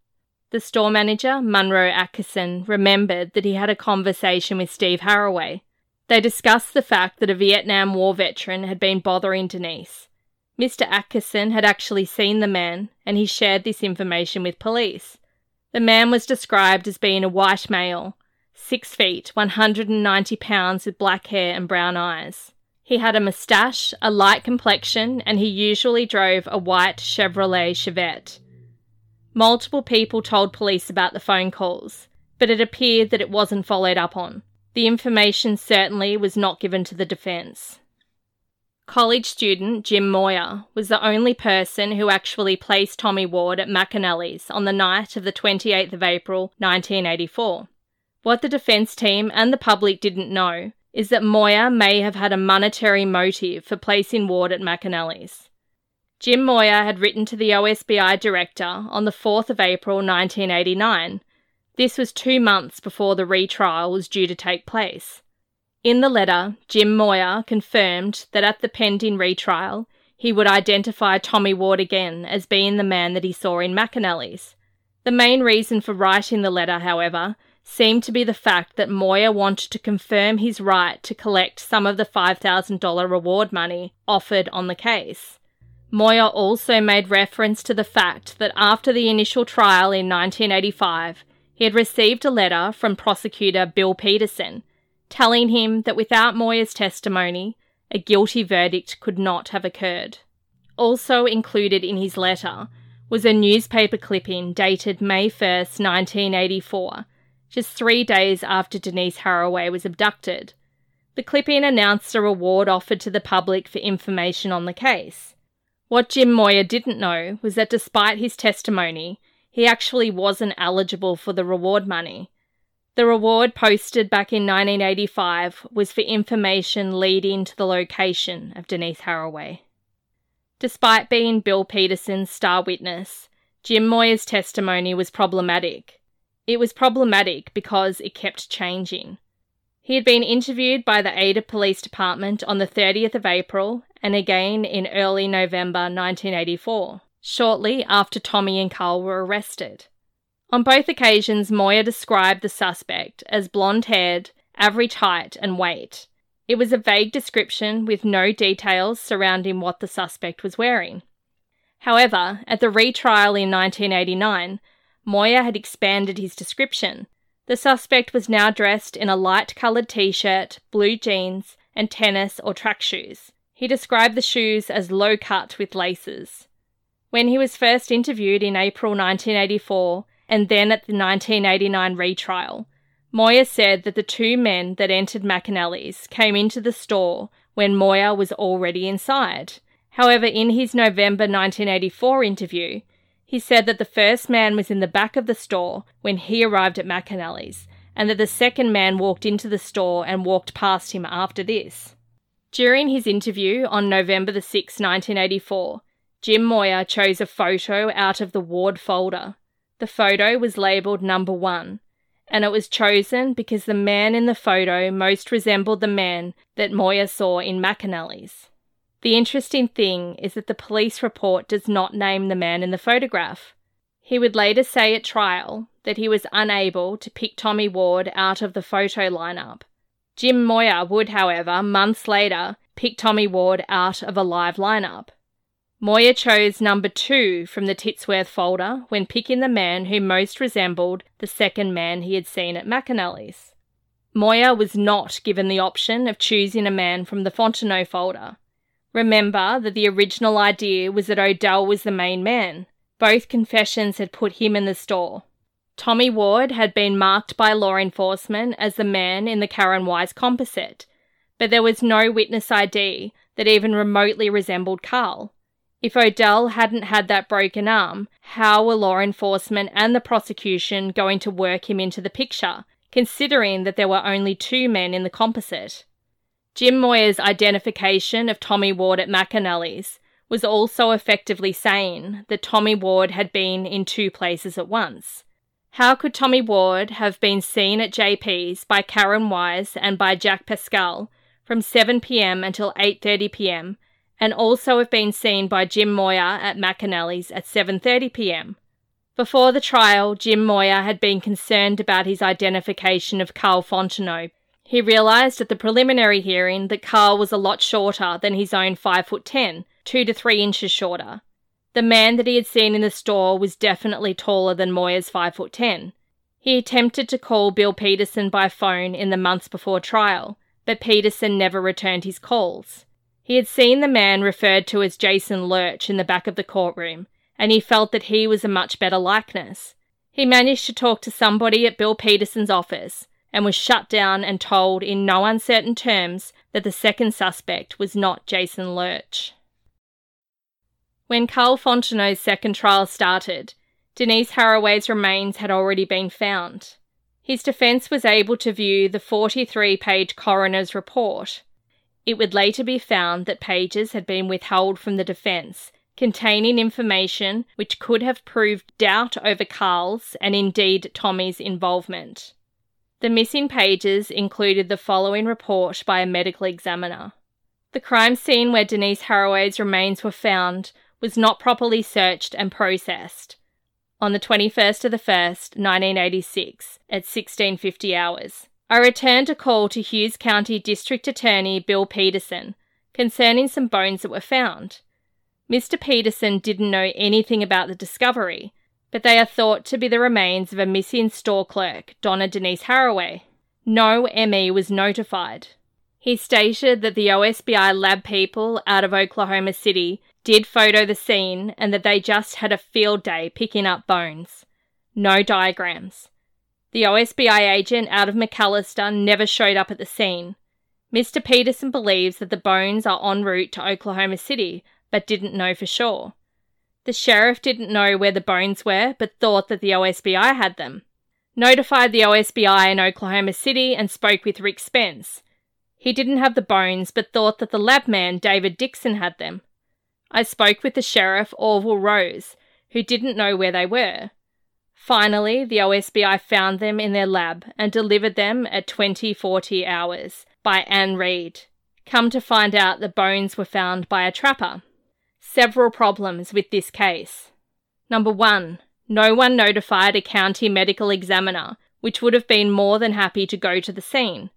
The store manager, Munro Atkinson, remembered that he had a conversation with Steve Haraway. They discussed the fact that a Vietnam War veteran had been bothering Denise. Mr. Atkinson had actually seen the man, and he shared this information with police. The man was described as being a white male, six feet, 190 pounds, with black hair and brown eyes. He had a moustache, a light complexion, and he usually drove a white Chevrolet Chevette. Multiple people told police about the phone calls, but it appeared that it wasn't followed up on. The information certainly was not given to the defence. College student Jim Moyer was the only person who actually placed Tommy Ward at McAnally's on the night of the 28th of April 1984. What the defence team and the public didn't know is that Moyer may have had a monetary motive for placing Ward at McAnally's. Jim Moyer had written to the OSBI director on the 4th of April 1989. This was two months before the retrial was due to take place. In the letter, Jim Moyer confirmed that at the pending retrial, he would identify Tommy Ward again as being the man that he saw in McAnally's. The main reason for writing the letter, however, seemed to be the fact that Moyer wanted to confirm his right to collect some of the $5,000 reward money offered on the case. Moyer also made reference to the fact that after the initial trial in 1985, he had received a letter from prosecutor Bill Peterson telling him that without Moyer's testimony, a guilty verdict could not have occurred. Also included in his letter was a newspaper clipping dated May 1st, 1984 just three days after Denise Haraway was abducted. The clipping announced a reward offered to the public for information on the case. What Jim Moyer didn't know was that despite his testimony, he actually wasn't eligible for the reward money. The reward posted back in 1985 was for information leading to the location of Denise Haraway. Despite being Bill Peterson's star witness, Jim Moyer's testimony was problematic. It was problematic because it kept changing. He had been interviewed by the Ada Police Department on the 30th of April and again in early November 1984, shortly after Tommy and Carl were arrested. On both occasions, Moyer described the suspect as blonde haired, average height, and weight. It was a vague description with no details surrounding what the suspect was wearing. However, at the retrial in 1989, Moyer had expanded his description the suspect was now dressed in a light coloured t shirt, blue jeans, and tennis or track shoes. He described the shoes as low cut with laces. When he was first interviewed in April 1984 and then at the 1989 retrial, Moyer said that the two men that entered McAnally's came into the store when Moyer was already inside. However, in his November 1984 interview, he said that the first man was in the back of the store when he arrived at McAnally's, and that the second man walked into the store and walked past him after this. During his interview on November the 6th, 1984, Jim Moyer chose a photo out of the ward folder. The photo was labelled number one, and it was chosen because the man in the photo most resembled the man that Moyer saw in McAnally's. The interesting thing is that the police report does not name the man in the photograph. He would later say at trial that he was unable to pick Tommy Ward out of the photo lineup. Jim Moyer would, however, months later, pick Tommy Ward out of a live lineup. Moyer chose number two from the Titsworth folder when picking the man who most resembled the second man he had seen at McAnally's. Moyer was not given the option of choosing a man from the Fontenot folder. Remember that the original idea was that Odell was the main man. Both confessions had put him in the store. Tommy Ward had been marked by law enforcement as the man in the Karen Wise composite, but there was no witness ID that even remotely resembled Carl. If Odell hadn't had that broken arm, how were law enforcement and the prosecution going to work him into the picture, considering that there were only two men in the composite? Jim Moyer's identification of Tommy Ward at McAnally's was also effectively saying that Tommy Ward had been in two places at once. How could Tommy Ward have been seen at JP's by Karen Wise and by Jack Paschall from 7 pm until 8:30 pm and also have been seen by Jim Moyer at McAnally's at 7:30 pm? Before the trial, Jim Moyer had been concerned about his identification of Carl Fontenot he realised at the preliminary hearing that Carl was a lot shorter than his own 5 foot 10, 2 to 3 inches shorter. The man that he had seen in the store was definitely taller than Moyer's 5 foot 10. He attempted to call Bill Peterson by phone in the months before trial, but Peterson never returned his calls. He had seen the man referred to as Jason Lurch in the back of the courtroom, and he felt that he was a much better likeness. He managed to talk to somebody at Bill Peterson's office, and was shut down and told in no uncertain terms that the second suspect was not Jason Lurch. When Carl Fontenot's second trial started, Denise Haraway's remains had already been found. His defence was able to view the 43 page coroner's report. It would later be found that pages had been withheld from the defence containing information which could have proved doubt over Carl's and indeed Tommy's involvement. The missing pages included the following report by a medical examiner. The crime scene where Denise Haraway's remains were found was not properly searched and processed. On the 21st of the 1st, 1986, at 1650 hours, I returned a call to Hughes County District Attorney Bill Peterson concerning some bones that were found. Mr. Peterson didn't know anything about the discovery, but they are thought to be the remains of a missing store clerk, Donna Denise Haraway. No ME was notified. He stated that the OSBI lab people out of Oklahoma City did photo the scene and that they just had a field day picking up bones. No diagrams. The OSBI agent out of McAlester never showed up at the scene. Mr. Peterson believes that the bones are en route to Oklahoma City, but didn't know for sure. The sheriff didn't know where the bones were, but thought that the OSBI had them. Notified the OSBI in Oklahoma City and spoke with Rick Spence. He didn't have the bones, but thought that the lab man, David Dixon, had them. I spoke with the sheriff, Orville Rose, who didn't know where they were. Finally, the OSBI found them in their lab and delivered them at 2040 hours by Anne Reid. Come to find out, the bones were found by a trapper. Several problems with this case. Number one, no one notified a county medical examiner, which would have been more than happy to go to the scene.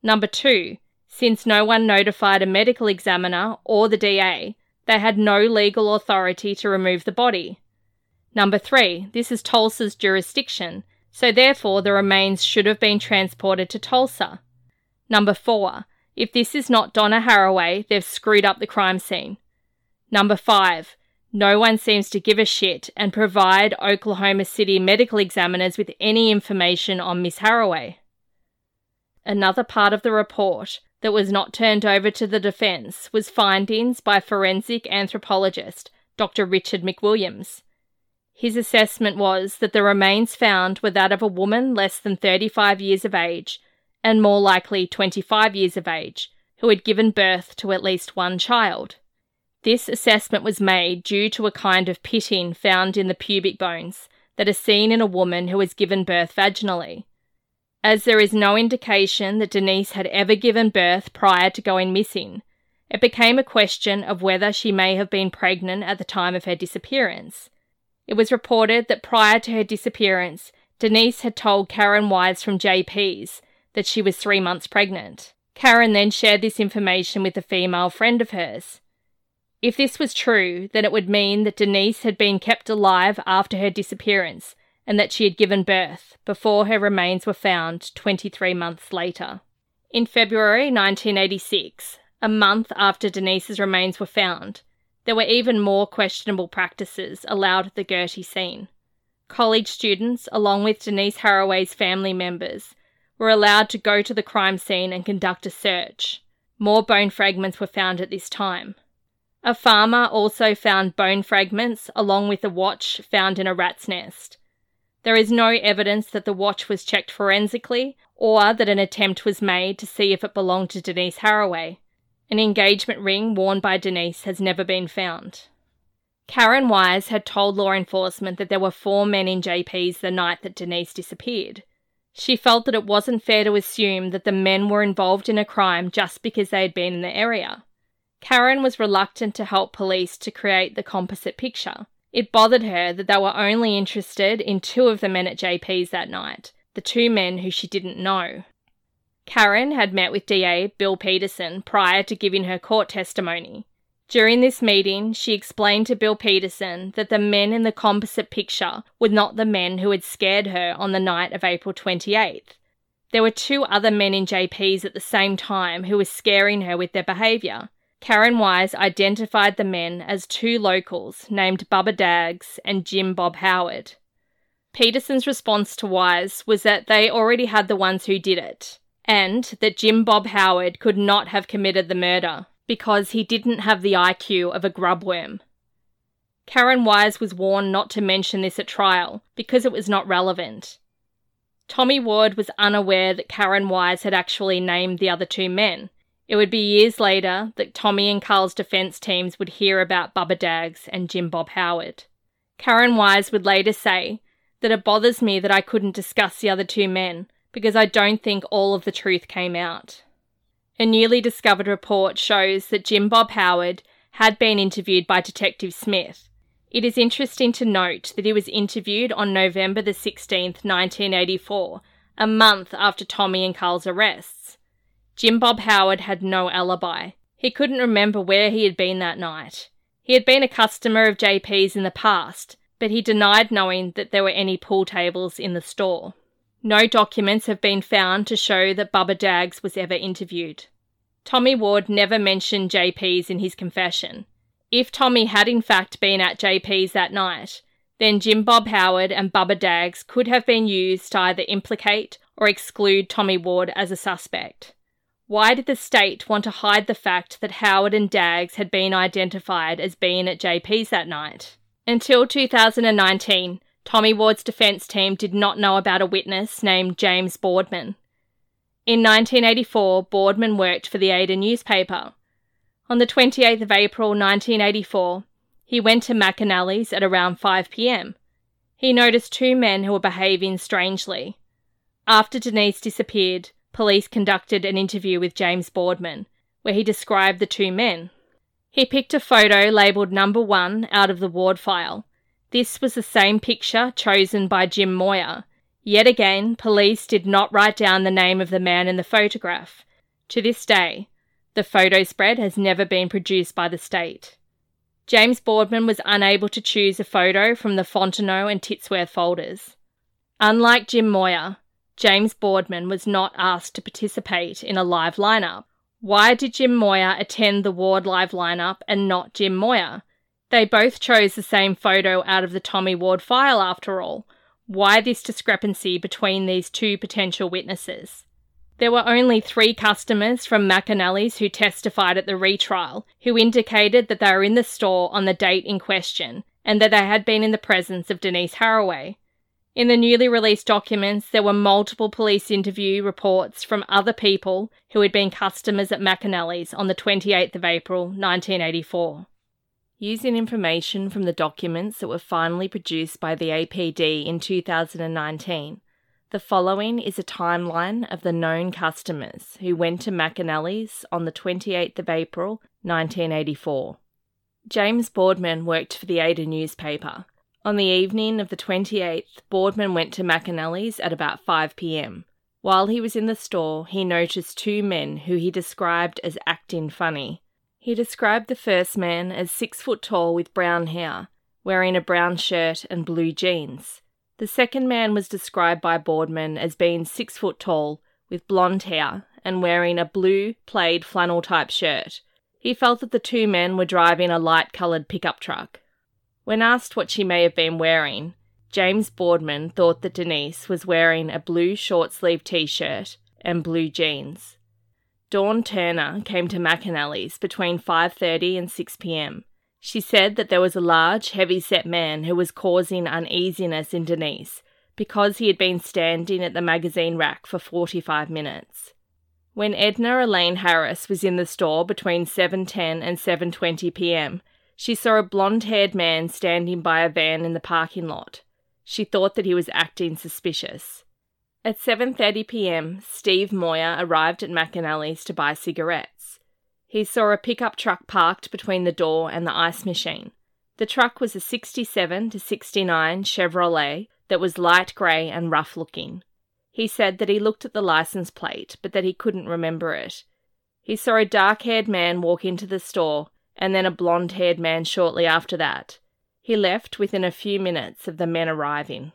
Number two, since no one notified a medical examiner or the DA, they had no legal authority to remove the body. Number three, this is Tulsa's jurisdiction, so therefore the remains should have been transported to Tulsa. Number four, if this is not Donna Haraway, they've screwed up the crime scene. Number five, no one seems to give a shit and provide Oklahoma City medical examiners with any information on Miss Haraway. Another part of the report that was not turned over to the defense was findings by forensic anthropologist Dr. Richard McWilliams. His assessment was that the remains found were that of a woman less than 35 years of age and more likely 25 years of age who had given birth to at least one child. This assessment was made due to a kind of pitting found in the pubic bones that is seen in a woman who has given birth vaginally. As there is no indication that Denise had ever given birth prior to going missing, it became a question of whether she may have been pregnant at the time of her disappearance. It was reported that prior to her disappearance, Denise had told Karen Wise from JP's that she was three months pregnant. Karen then shared this information with a female friend of hers. If this was true, then it would mean that Denise had been kept alive after her disappearance and that she had given birth before her remains were found 23 months later. In February 1986, a month after Denise's remains were found, there were even more questionable practices allowed at the Gerty scene. College students, along with Denise Haraway's family members, were allowed to go to the crime scene and conduct a search. More bone fragments were found at this time. A farmer also found bone fragments along with a watch found in a rat's nest. There is no evidence that the watch was checked forensically or that an attempt was made to see if it belonged to Denise Haraway. An engagement ring worn by Denise has never been found. Karen Wise had told law enforcement that there were four men in JP's the night that Denise disappeared. She felt that it wasn't fair to assume that the men were involved in a crime just because they had been in the area. Karen was reluctant to help police to create the composite picture. It bothered her that they were only interested in two of the men at JP's that night, the two men who she didn't know. Karen had met with DA Bill Peterson prior to giving her court testimony. During this meeting, she explained to Bill Peterson that the men in the composite picture were not the men who had scared her on the night of April 28th. There were two other men in JP's at the same time who were scaring her with their behaviour. Karen Wise identified the men as two locals named Bubba Daggs and Jim Bob Howard. Peterson's response to Wise was that they already had the ones who did it, and that Jim Bob Howard could not have committed the murder because he didn't have the IQ of a grubworm. Karen Wise was warned not to mention this at trial because it was not relevant. Tommy Ward was unaware that Karen Wise had actually named the other two men, it would be years later that Tommy and Carl's defense teams would hear about Bubba Daggs and Jim Bob Howard. Karen Wise would later say that it bothers me that I couldn't discuss the other two men because I don't think all of the truth came out. A newly discovered report shows that Jim Bob Howard had been interviewed by Detective Smith. It is interesting to note that he was interviewed on November the 16th, 1984, a month after Tommy and Carl's arrests. Jim Bob Howard had no alibi. He couldn't remember where he had been that night. He had been a customer of JP's in the past, but he denied knowing that there were any pool tables in the store. No documents have been found to show that Bubba Daggs was ever interviewed. Tommy Ward never mentioned JP's in his confession. If Tommy had in fact been at JP's that night, then Jim Bob Howard and Bubba Daggs could have been used to either implicate or exclude Tommy Ward as a suspect. Why did the state want to hide the fact that Howard and Daggs had been identified as being at JP's that night? Until 2019, Tommy Ward's defence team did not know about a witness named James Boardman. In 1984, Boardman worked for the Ada newspaper. On the 28th of April 1984, he went to McAnally's at around 5 pm. He noticed two men who were behaving strangely. After Denise disappeared, police conducted an interview with James Boardman, where he described the two men. He picked a photo labelled number one out of the ward file. This was the same picture chosen by Jim Moyer. Yet again, police did not write down the name of the man in the photograph. To this day, the photo spread has never been produced by the state. James Boardman was unable to choose a photo from the Fontenot and Titsworth folders. Unlike Jim Moyer, James Boardman was not asked to participate in a live lineup. Why did Jim Moyer attend the Ward live lineup and not Jim Moyer? They both chose the same photo out of the Tommy Ward file after all. Why this discrepancy between these two potential witnesses? There were only three customers from McAnally's who testified at the retrial who indicated that they were in the store on the date in question and that they had been in the presence of Denise Haraway. In the newly released documents, there were multiple police interview reports from other people who had been customers at McAnally's on the 28th of April 1984. Using information from the documents that were finally produced by the APD in 2019, the following is a timeline of the known customers who went to McAnally's on the 28th of April 1984. James Boardman worked for the Ada newspaper. On the evening of the 28th, Boardman went to McAnally's at about 5 pm. While he was in the store, he noticed two men who he described as acting funny. He described the first man as six foot tall with brown hair, wearing a brown shirt and blue jeans. The second man was described by Boardman as being six foot tall, with blonde hair, and wearing a blue plaid flannel type shirt. He felt that the two men were driving a light coloured pickup truck. When asked what she may have been wearing, James Boardman thought that Denise was wearing a blue short sleeve t shirt and blue jeans. Dawn Turner came to McAnally's between 5:30 and 6 p.m. She said that there was a large, heavy set man who was causing uneasiness in Denise because he had been standing at the magazine rack for 45 minutes. When Edna Elaine Harris was in the store between 7:10 and 7:20 p.m., she saw a blonde-haired man standing by a van in the parking lot. She thought that he was acting suspicious. At 7:30 p.m., Steve Moyer arrived at McAnally's to buy cigarettes. He saw a pickup truck parked between the door and the ice machine. The truck was a 67 to 69 Chevrolet that was light grey and rough looking. He said that he looked at the license plate, but that he couldn't remember it. He saw a dark haired man walk into the store, and then a blonde haired man shortly after that. He left within a few minutes of the men arriving.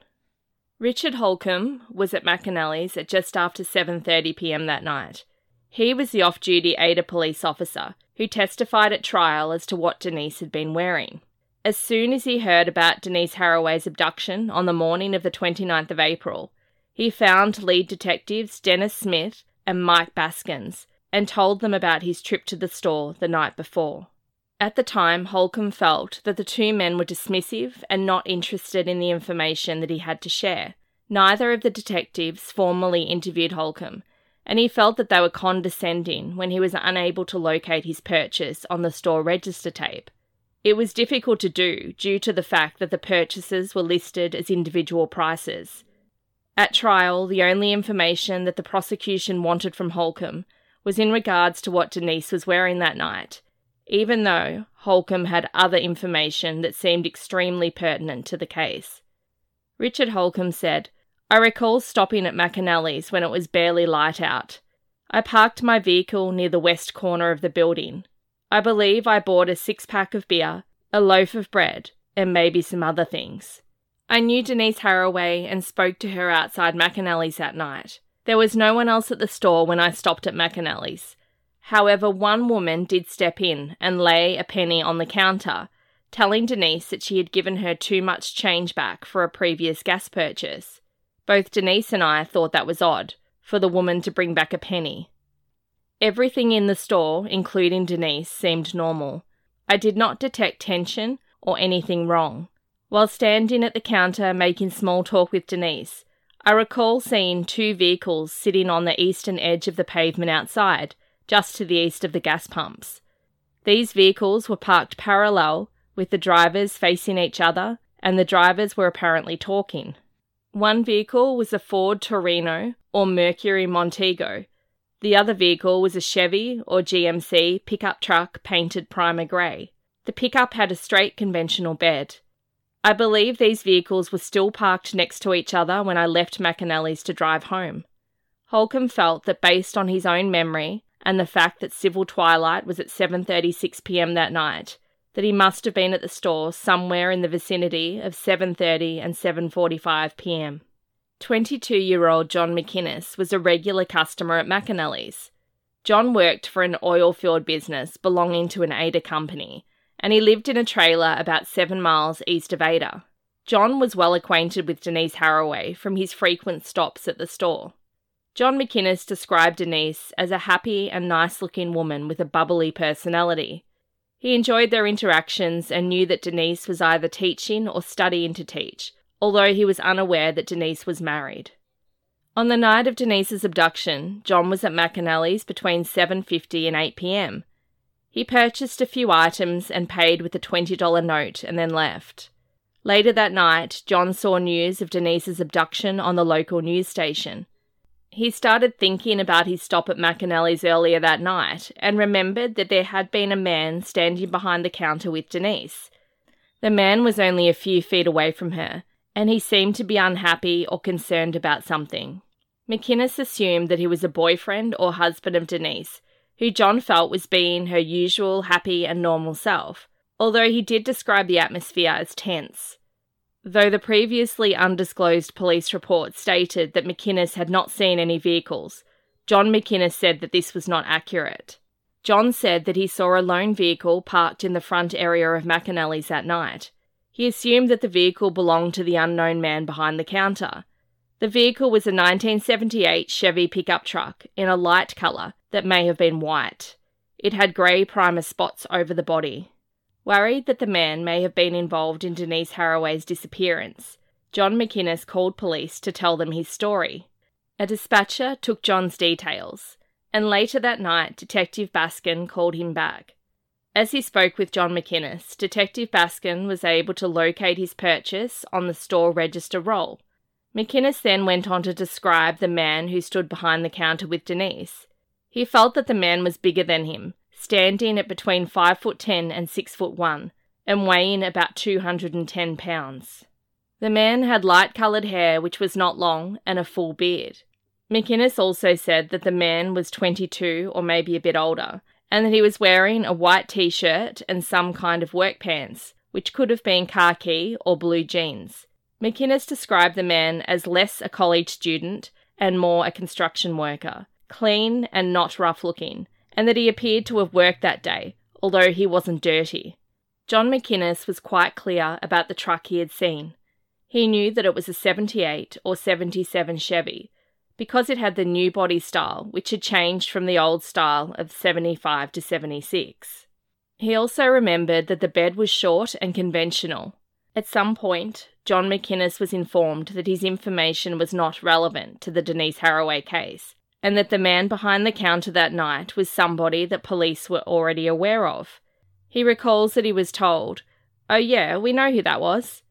Richard Holcomb was at McAnally's at just after 7:30 p.m. that night. He was the off duty Ada police officer who testified at trial as to what Denise had been wearing. As soon as he heard about Denise Haraway's abduction on the morning of the 29th of April, he found lead detectives Dennis Smith and Mike Baskins and told them about his trip to the store the night before. At the time, Holcomb felt that the two men were dismissive and not interested in the information that he had to share. Neither of the detectives formally interviewed Holcomb, and he felt that they were condescending when he was unable to locate his purchase on the store register tape. It was difficult to do due to the fact that the purchases were listed as individual prices. At trial, the only information that the prosecution wanted from Holcomb was in regards to what Denise was wearing that night, even though Holcomb had other information that seemed extremely pertinent to the case. Richard Holcomb said, I recall stopping at McAnally's when it was barely light out. I parked my vehicle near the west corner of the building. I believe I bought a six pack of beer, a loaf of bread, and maybe some other things. I knew Denise Haraway and spoke to her outside McAnally's that night. There was no one else at the store when I stopped at McAnally's. However, one woman did step in and lay a penny on the counter, telling Denise that she had given her too much change back for a previous gas purchase. Both Denise and I thought that was odd, for the woman to bring back a penny. Everything in the store, including Denise, seemed normal. I did not detect tension or anything wrong. While standing at the counter making small talk with Denise, I recall seeing two vehicles sitting on the eastern edge of the pavement outside, just to the east of the gas pumps. These vehicles were parked parallel, with the drivers facing each other and the drivers were apparently talking. One vehicle was a Ford Torino or Mercury Montego. The other vehicle was a Chevy or GMC pickup truck painted primer grey. The pickup had a straight conventional bed. I believe these vehicles were still parked next to each other when I left McAnally's to drive home. Holcomb felt that based on his own memory and the fact that civil twilight was at 7:36 p.m. that night, that he must have been at the store somewhere in the vicinity of 7:30 and 7:45 p.m. 22-year-old John McInnes was a regular customer at McAnally's. John worked for an oil-field business belonging to an Ada company, and he lived in a trailer about 7 miles east of Ada. John was well acquainted with Denise Haraway from his frequent stops at the store. John McInnes described Denise as a happy and nice looking woman with a bubbly personality he enjoyed their interactions and knew that Denise was either teaching or studying to teach, although he was unaware that Denise was married. On the night of Denise's abduction, John was at McAnally's between 7:50 and 8 p.m. He purchased a few items and paid with a $20 note and then left. Later that night, John saw news of Denise's abduction on the local news station. He started thinking about his stop at McAnally's earlier that night and remembered that there had been a man standing behind the counter with Denise. The man was only a few feet away from her, and he seemed to be unhappy or concerned about something. McInnes assumed that he was a boyfriend or husband of Denise, who John felt was being her usual happy and normal self, although he did describe the atmosphere as tense. Though the previously undisclosed police report stated that McInnes had not seen any vehicles, John McInnes said that this was not accurate. John said that he saw a lone vehicle parked in the front area of McAnally's that night. He assumed that the vehicle belonged to the unknown man behind the counter. The vehicle was a 1978 Chevy pickup truck in a light colour that may have been white. It had grey primer spots over the body. Worried that the man may have been involved in Denise Haraway's disappearance, John McInnes called police to tell them his story. A dispatcher took John's details, and later that night, Detective Baskin called him back. As he spoke with John McInnes, Detective Baskin was able to locate his purchase on the store register roll. McInnes then went on to describe the man who stood behind the counter with Denise. He felt that the man was bigger than him, standing at between 5 foot 10 and 6 foot 1 and weighing about 210 pounds. The man had light coloured hair which was not long and a full beard. McInnes also said that the man was 22 or maybe a bit older and that he was wearing a white t-shirt and some kind of work pants, which could have been khaki or blue jeans. McInnes described the man as less a college student and more a construction worker, clean and not rough looking, and that he appeared to have worked that day, although he wasn't dirty. John McInnes was quite clear about the truck he had seen. He knew that it was a 78 or 77 Chevy, because it had the new body style, which had changed from the old style of 75 to 76. He also remembered that the bed was short and conventional. At some point, John McInnes was informed that his information was not relevant to the Denise Haraway case, and that the man behind the counter that night was somebody that police were already aware of. He recalls that he was told, Oh, yeah, we know who that was.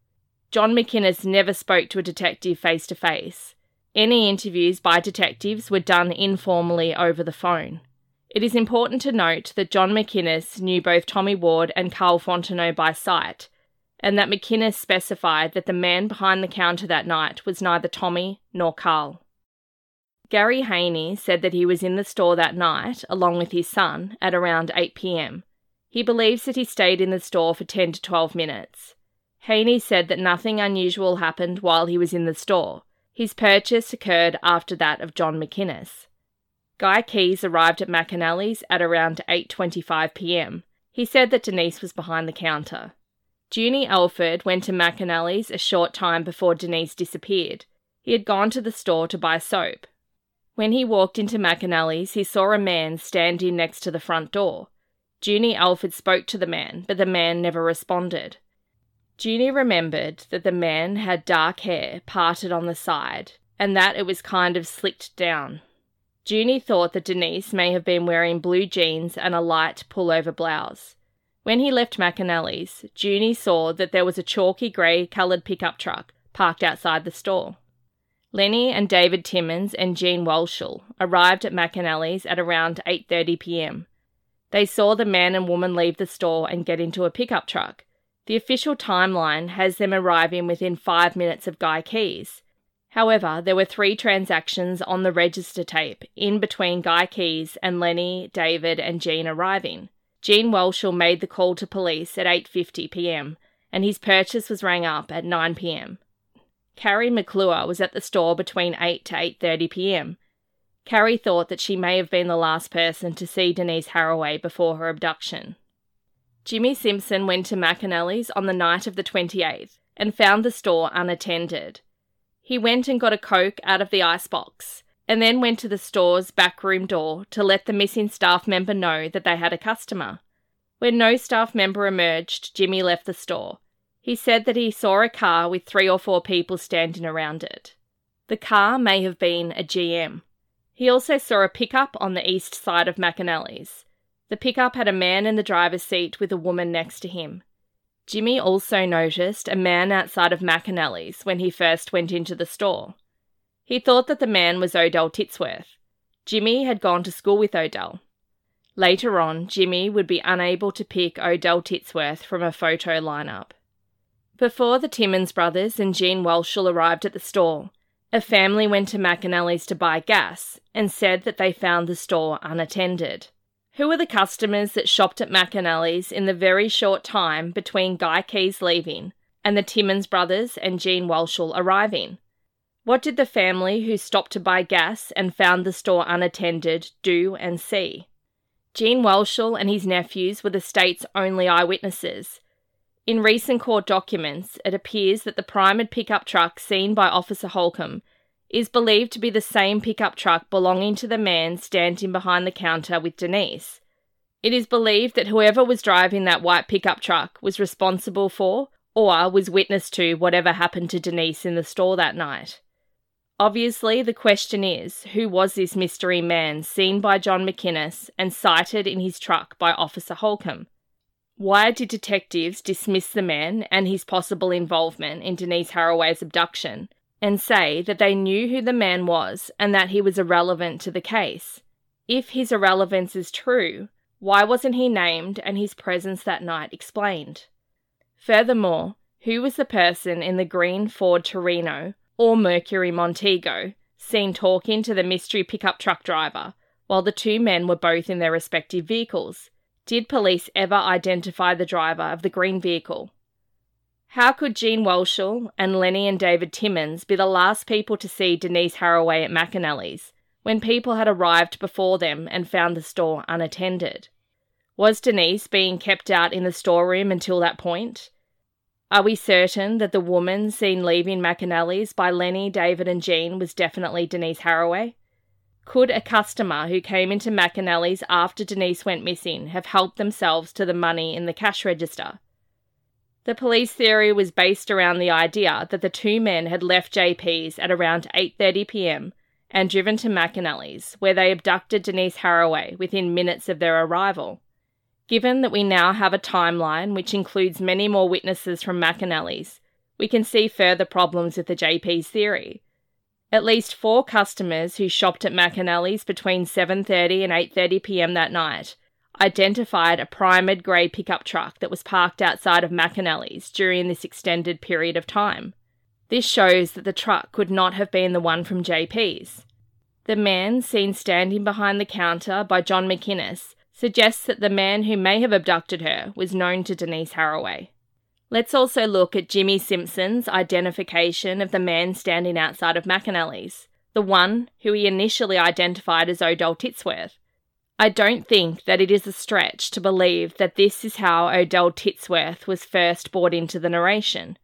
John McInnes never spoke to a detective face to face. Any interviews by detectives were done informally over the phone. It is important to note that John McInnes knew both Tommy Ward and Carl Fontenot by sight, and that McInnes specified that the man behind the counter that night was neither Tommy nor Carl. Gary Haney said that he was in the store that night, along with his son, at around 8 pm. He believes that he stayed in the store for 10 to 12 minutes. Haney said that nothing unusual happened while he was in the store. His purchase occurred after that of John McInnes. Guy Keys arrived at McAnally's at around 8:25 p.m. He said that Denise was behind the counter. Junie Elford went to McAnally's a short time before Denise disappeared. He had gone to the store to buy soap. When he walked into McAnally's, he saw a man standing next to the front door. Junie Alford spoke to the man, but the man never responded. Junie remembered that the man had dark hair parted on the side, and that it was kind of slicked down. Junie thought that Denise may have been wearing blue jeans and a light pullover blouse. When he left McAnally's, Junie saw that there was a chalky grey coloured pickup truck parked outside the store. Lenny and David Timmons and Gene Whelchel arrived at McAnally's at around 8:30 p.m. They saw the man and woman leave the store and get into a pickup truck. The official timeline has them arriving within 5 minutes of Guy Keys. However, there were three transactions on the register tape in between Guy Keys and Lenny, David, and Jean arriving. Gene Whelchel made the call to police at 8:50 p.m. and his purchase was rang up at 9 p.m. Carrie McClure was at the store between 8 to 8:30 p.m. Carrie thought that she may have been the last person to see Denise Haraway before her abduction. Jimmy Simpson went to McAnally's on the night of the 28th and found the store unattended. He went and got a Coke out of the icebox and then went to the store's back room door to let the missing staff member know that they had a customer. When no staff member emerged, Jimmy left the store he said that he saw a car with three or four people standing around it. The car may have been a GM. He also saw a pickup on the east side of McAnally's. The pickup had a man in the driver's seat with a woman next to him. Jimmy also noticed a man outside of McAnally's when he first went into the store. He thought that the man was Odell Titsworth. Jimmy had gone to school with Odell. Later on, Jimmy would be unable to pick Odell Titsworth from a photo lineup. Before the Timmons brothers and Gene Whelchel arrived at the store, a family went to McAnally's to buy gas and said that they found the store unattended. Who were the customers that shopped at McAnally's in the very short time between Guy Keys leaving and the Timmons brothers and Gene Whelchel arriving? What did the family who stopped to buy gas and found the store unattended do and see? Gene Whelchel and his nephews were the state's only eyewitnesses, in recent court documents, it appears that the primed pickup truck seen by Officer Holcomb is believed to be the same pickup truck belonging to the man standing behind the counter with Denise. It is believed that whoever was driving that white pickup truck was responsible for or was witness to whatever happened to Denise in the store that night. Obviously, the question is who was this mystery man seen by John McInnes and sighted in his truck by Officer Holcomb? Why did detectives dismiss the man and his possible involvement in Denise Haraway's abduction and say that they knew who the man was and that he was irrelevant to the case? If his irrelevance is true, why wasn't he named and his presence that night explained? Furthermore, who was the person in the green Ford Torino or Mercury Montego seen talking to the mystery pickup truck driver while the two men were both in their respective vehicles? Did police ever identify the driver of the green vehicle? How could Gene Whelchel and Lenny and David Timmons be the last people to see Denise Haraway at McAnally's when people had arrived before them and found the store unattended? Was Denise being kept out in the storeroom until that point? Are we certain that the woman seen leaving McAnally's by Lenny, David, and Jean was definitely Denise Haraway? Could a customer who came into McAnally's after Denise went missing have helped themselves to the money in the cash register? The police theory was based around the idea that the two men had left JP's at around 8:30 p.m. and driven to McAnally's, where they abducted Denise Haraway within minutes of their arrival. Given that we now have a timeline which includes many more witnesses from McAnally's, we can see further problems with the JP's theory. At least four customers who shopped at McAnally's between 7:30 and 8:30 p.m. that night identified a primed grey pickup truck that was parked outside of McAnally's during this extended period of time. This shows that the truck could not have been the one from JP's. The man seen standing behind the counter by John McInnes suggests that the man who may have abducted her was known to Denise Haraway. Let's also look at Jimmy Simpson's identification of the man standing outside of McAnally's, the one who he initially identified as Odell Titsworth. I don't think that it is a stretch to believe that this is how Odell Titsworth was first brought into the narration.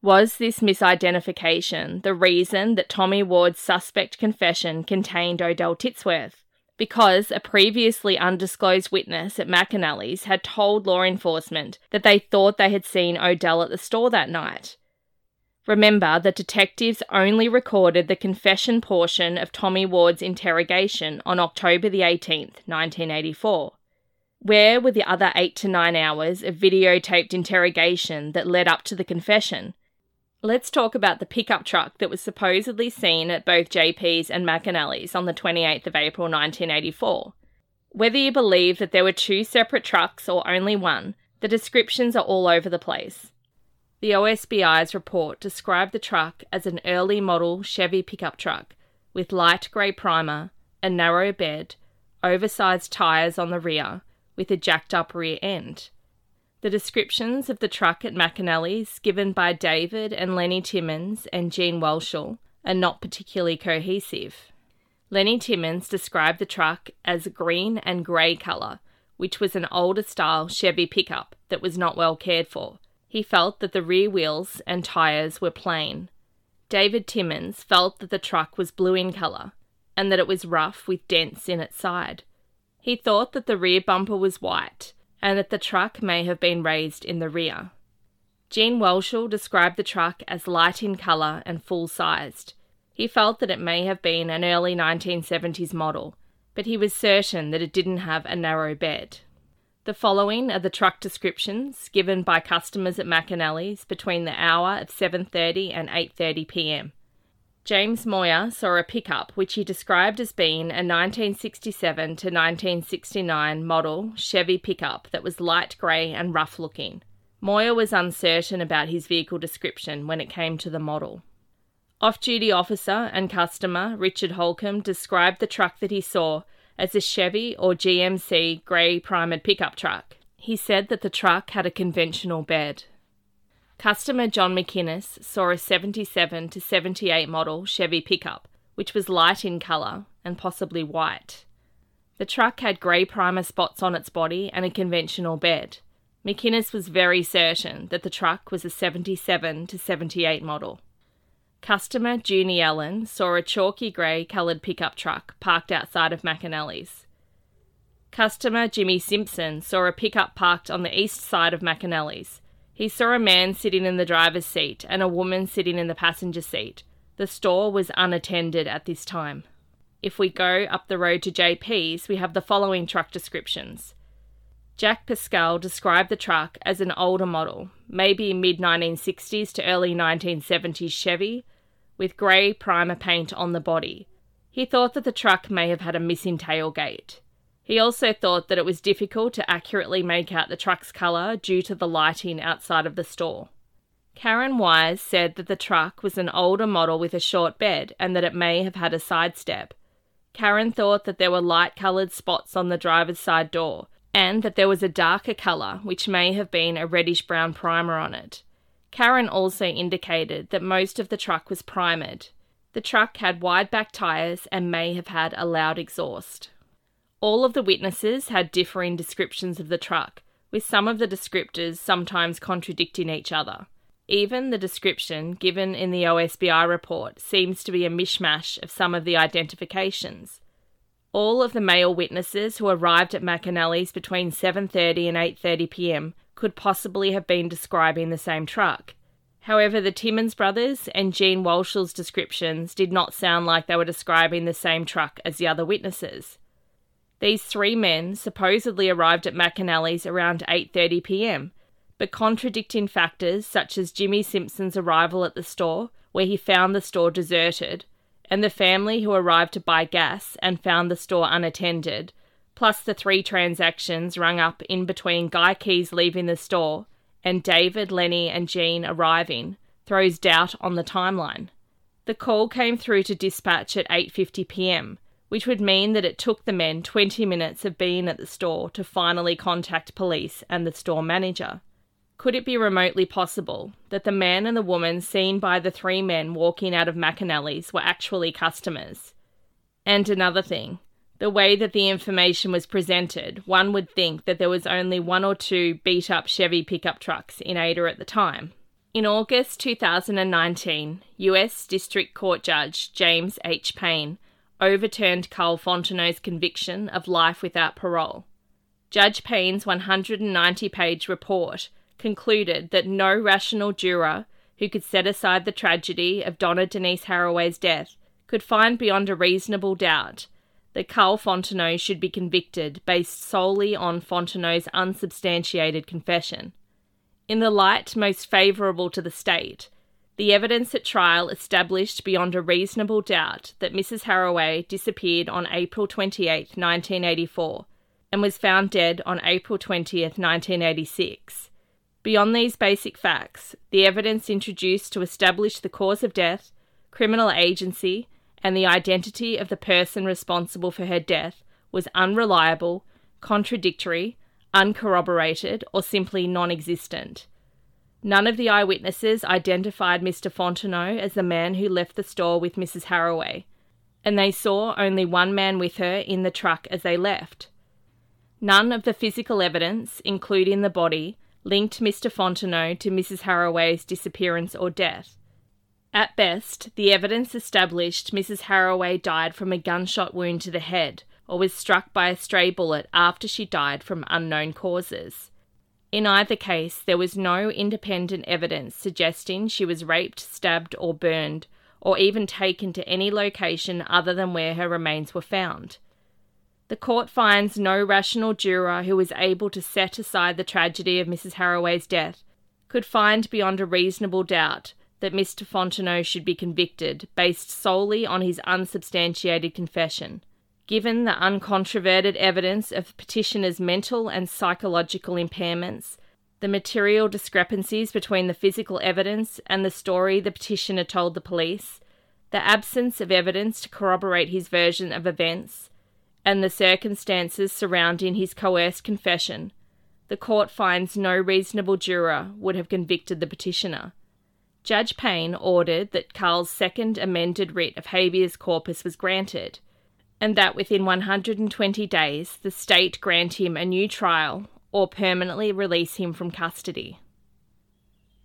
Was this misidentification the reason that Tommy Ward's suspect confession contained Odell Titsworth? Because a previously undisclosed witness at McAnally's had told law enforcement that they thought they had seen Odell at the store that night. Remember the detectives only recorded the confession portion of Tommy Ward's interrogation on October the 18th, 1984. Where were the other eight to nine hours of videotaped interrogation that led up to the confession? Let's talk about the pickup truck that was supposedly seen at both JP's and McAnally's on the 28th of April 1984. Whether you believe that there were two separate trucks or only one, the descriptions are all over the place. The OSBI's report described the truck as an early model Chevy pickup truck with light grey primer, a narrow bed, oversized tyres on the rear, with a jacked up rear end. The descriptions of the truck at McAnally's given by David and Lenny Timmons and Gene Whelchel are not particularly cohesive. Lenny Timmons described the truck as green and grey colour, which was an older style Chevy pickup that was not well cared for. He felt that the rear wheels and tyres were plain. David Timmons felt that the truck was blue in colour and that it was rough with dents in its side. He thought that the rear bumper was white and that the truck may have been raised in the rear. Gene Whelchel described the truck as light in colour and full sized. He felt that it may have been an early 1970s model, but he was certain that it didn't have a narrow bed. The following are the truck descriptions given by customers at McAnally's between the hour of 7:30 and 8:30 p.m. James Moyer saw a pickup which he described as being a 1967 to 1969 model Chevy pickup that was light grey and rough looking. Moyer was uncertain about his vehicle description when it came to the model. Off duty officer and customer Richard Holcomb described the truck that he saw as a Chevy or GMC grey primered pickup truck. He said that the truck had a conventional bed. Customer John McInnes saw a 77 to 78 model Chevy pickup, which was light in colour and possibly white. The truck had grey primer spots on its body and a conventional bed. McInnes was very certain that the truck was a 77 to 78 model. Customer Junie Allen saw a chalky grey coloured pickup truck parked outside of McAnally's. Customer Jimmy Simpson saw a pickup parked on the east side of McAnally's. He saw a man sitting in the driver's seat and a woman sitting in the passenger seat. The store was unattended at this time. If we go up the road to JP's, we have the following truck descriptions. Jack Paschall described the truck as an older model, maybe mid 1960s to early 1970s Chevy, with grey primer paint on the body. He thought that the truck may have had a missing tailgate. He also thought that it was difficult to accurately make out the truck's colour due to the lighting outside of the store. Karen Wise said that the truck was an older model with a short bed and that it may have had a side step. Karen thought that there were light coloured spots on the driver's side door and that there was a darker colour which may have been a reddish brown primer on it. Karen also indicated that most of the truck was primered. The truck had wide back tyres and may have had a loud exhaust. All of the witnesses had differing descriptions of the truck, with some of the descriptors sometimes contradicting each other. Even the description given in the OSBI report seems to be a mishmash of some of the identifications. All of the male witnesses who arrived at McAnally's between 7:30 and 8:30 p.m. could possibly have been describing the same truck. However, the Timmons brothers and Gene Whelchel's descriptions did not sound like they were describing the same truck as the other witnesses. These three men supposedly arrived at McAnally's around 8:30 p.m., but contradicting factors such as Jimmy Simpson's arrival at the store, where he found the store deserted, and the family who arrived to buy gas and found the store unattended, plus the three transactions rung up in between Guy Keys leaving the store and David, Lenny, and Gene arriving, throws doubt on the timeline. The call came through to dispatch at 8:50 p.m which would mean that it took the men 20 minutes of being at the store to finally contact police and the store manager. Could it be remotely possible that the man and the woman seen by the three men walking out of McAnally's were actually customers? And another thing, the way that the information was presented, one would think that there was only one or two beat up Chevy pickup trucks in Ada at the time. In August 2019, US District Court Judge James H. Payne overturned Carl Fontenot's conviction of life without parole. Judge Payne's 190 page report concluded that no rational juror who could set aside the tragedy of Donna Denise Haraway's death could find beyond a reasonable doubt that Carl Fontenot should be convicted based solely on Fontenot's unsubstantiated confession. In the light most favourable to the state, the evidence at trial established beyond a reasonable doubt that Mrs. Haraway disappeared on April 28, 1984, and was found dead on April 20, 1986. Beyond these basic facts, the evidence introduced to establish the cause of death, criminal agency, and the identity of the person responsible for her death was unreliable, contradictory, uncorroborated, or simply non existent. None of the eyewitnesses identified Mr. Fontenot as the man who left the store with Mrs. Haraway, and they saw only one man with her in the truck as they left. None of the physical evidence, including the body, linked Mr. Fontenot to Mrs. Haraway's disappearance or death. At best, the evidence established Mrs. Haraway died from a gunshot wound to the head or was struck by a stray bullet after she died from unknown causes. In either case, there was no independent evidence suggesting she was raped, stabbed, or burned, or even taken to any location other than where her remains were found. The court finds no rational juror who was able to set aside the tragedy of Mrs. Haraway's death could find beyond a reasonable doubt that Mr. Fontenot should be convicted based solely on his unsubstantiated confession. Given the uncontroverted evidence of the petitioner's mental and psychological impairments, the material discrepancies between the physical evidence and the story the petitioner told the police, the absence of evidence to corroborate his version of events, and the circumstances surrounding his coerced confession, the court finds no reasonable juror would have convicted the petitioner. Judge Payne ordered that Carl's second amended writ of habeas corpus was granted, and that within 120 days the state grant him a new trial or permanently release him from custody.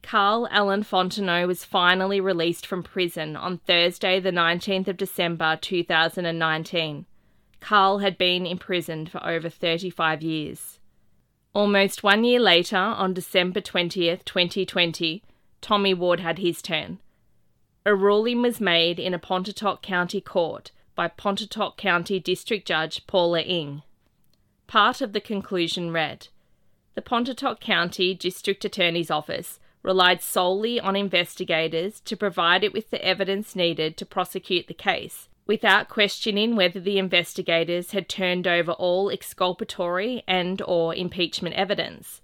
Carl Allen Fontenot was finally released from prison on Thursday, the 19th of December 2019 Carl had been imprisoned for over 35 years. Almost one year later, on December 20th, 2020, Tommy Ward had his turn. A ruling was made in a Pontotoc County court by Pontotoc County District Judge Paula Inge. Part of the conclusion read The Pontotoc County District Attorney's Office relied solely on investigators to provide it with the evidence needed to prosecute the case without questioning whether the investigators had turned over all exculpatory and or impeachment evidence.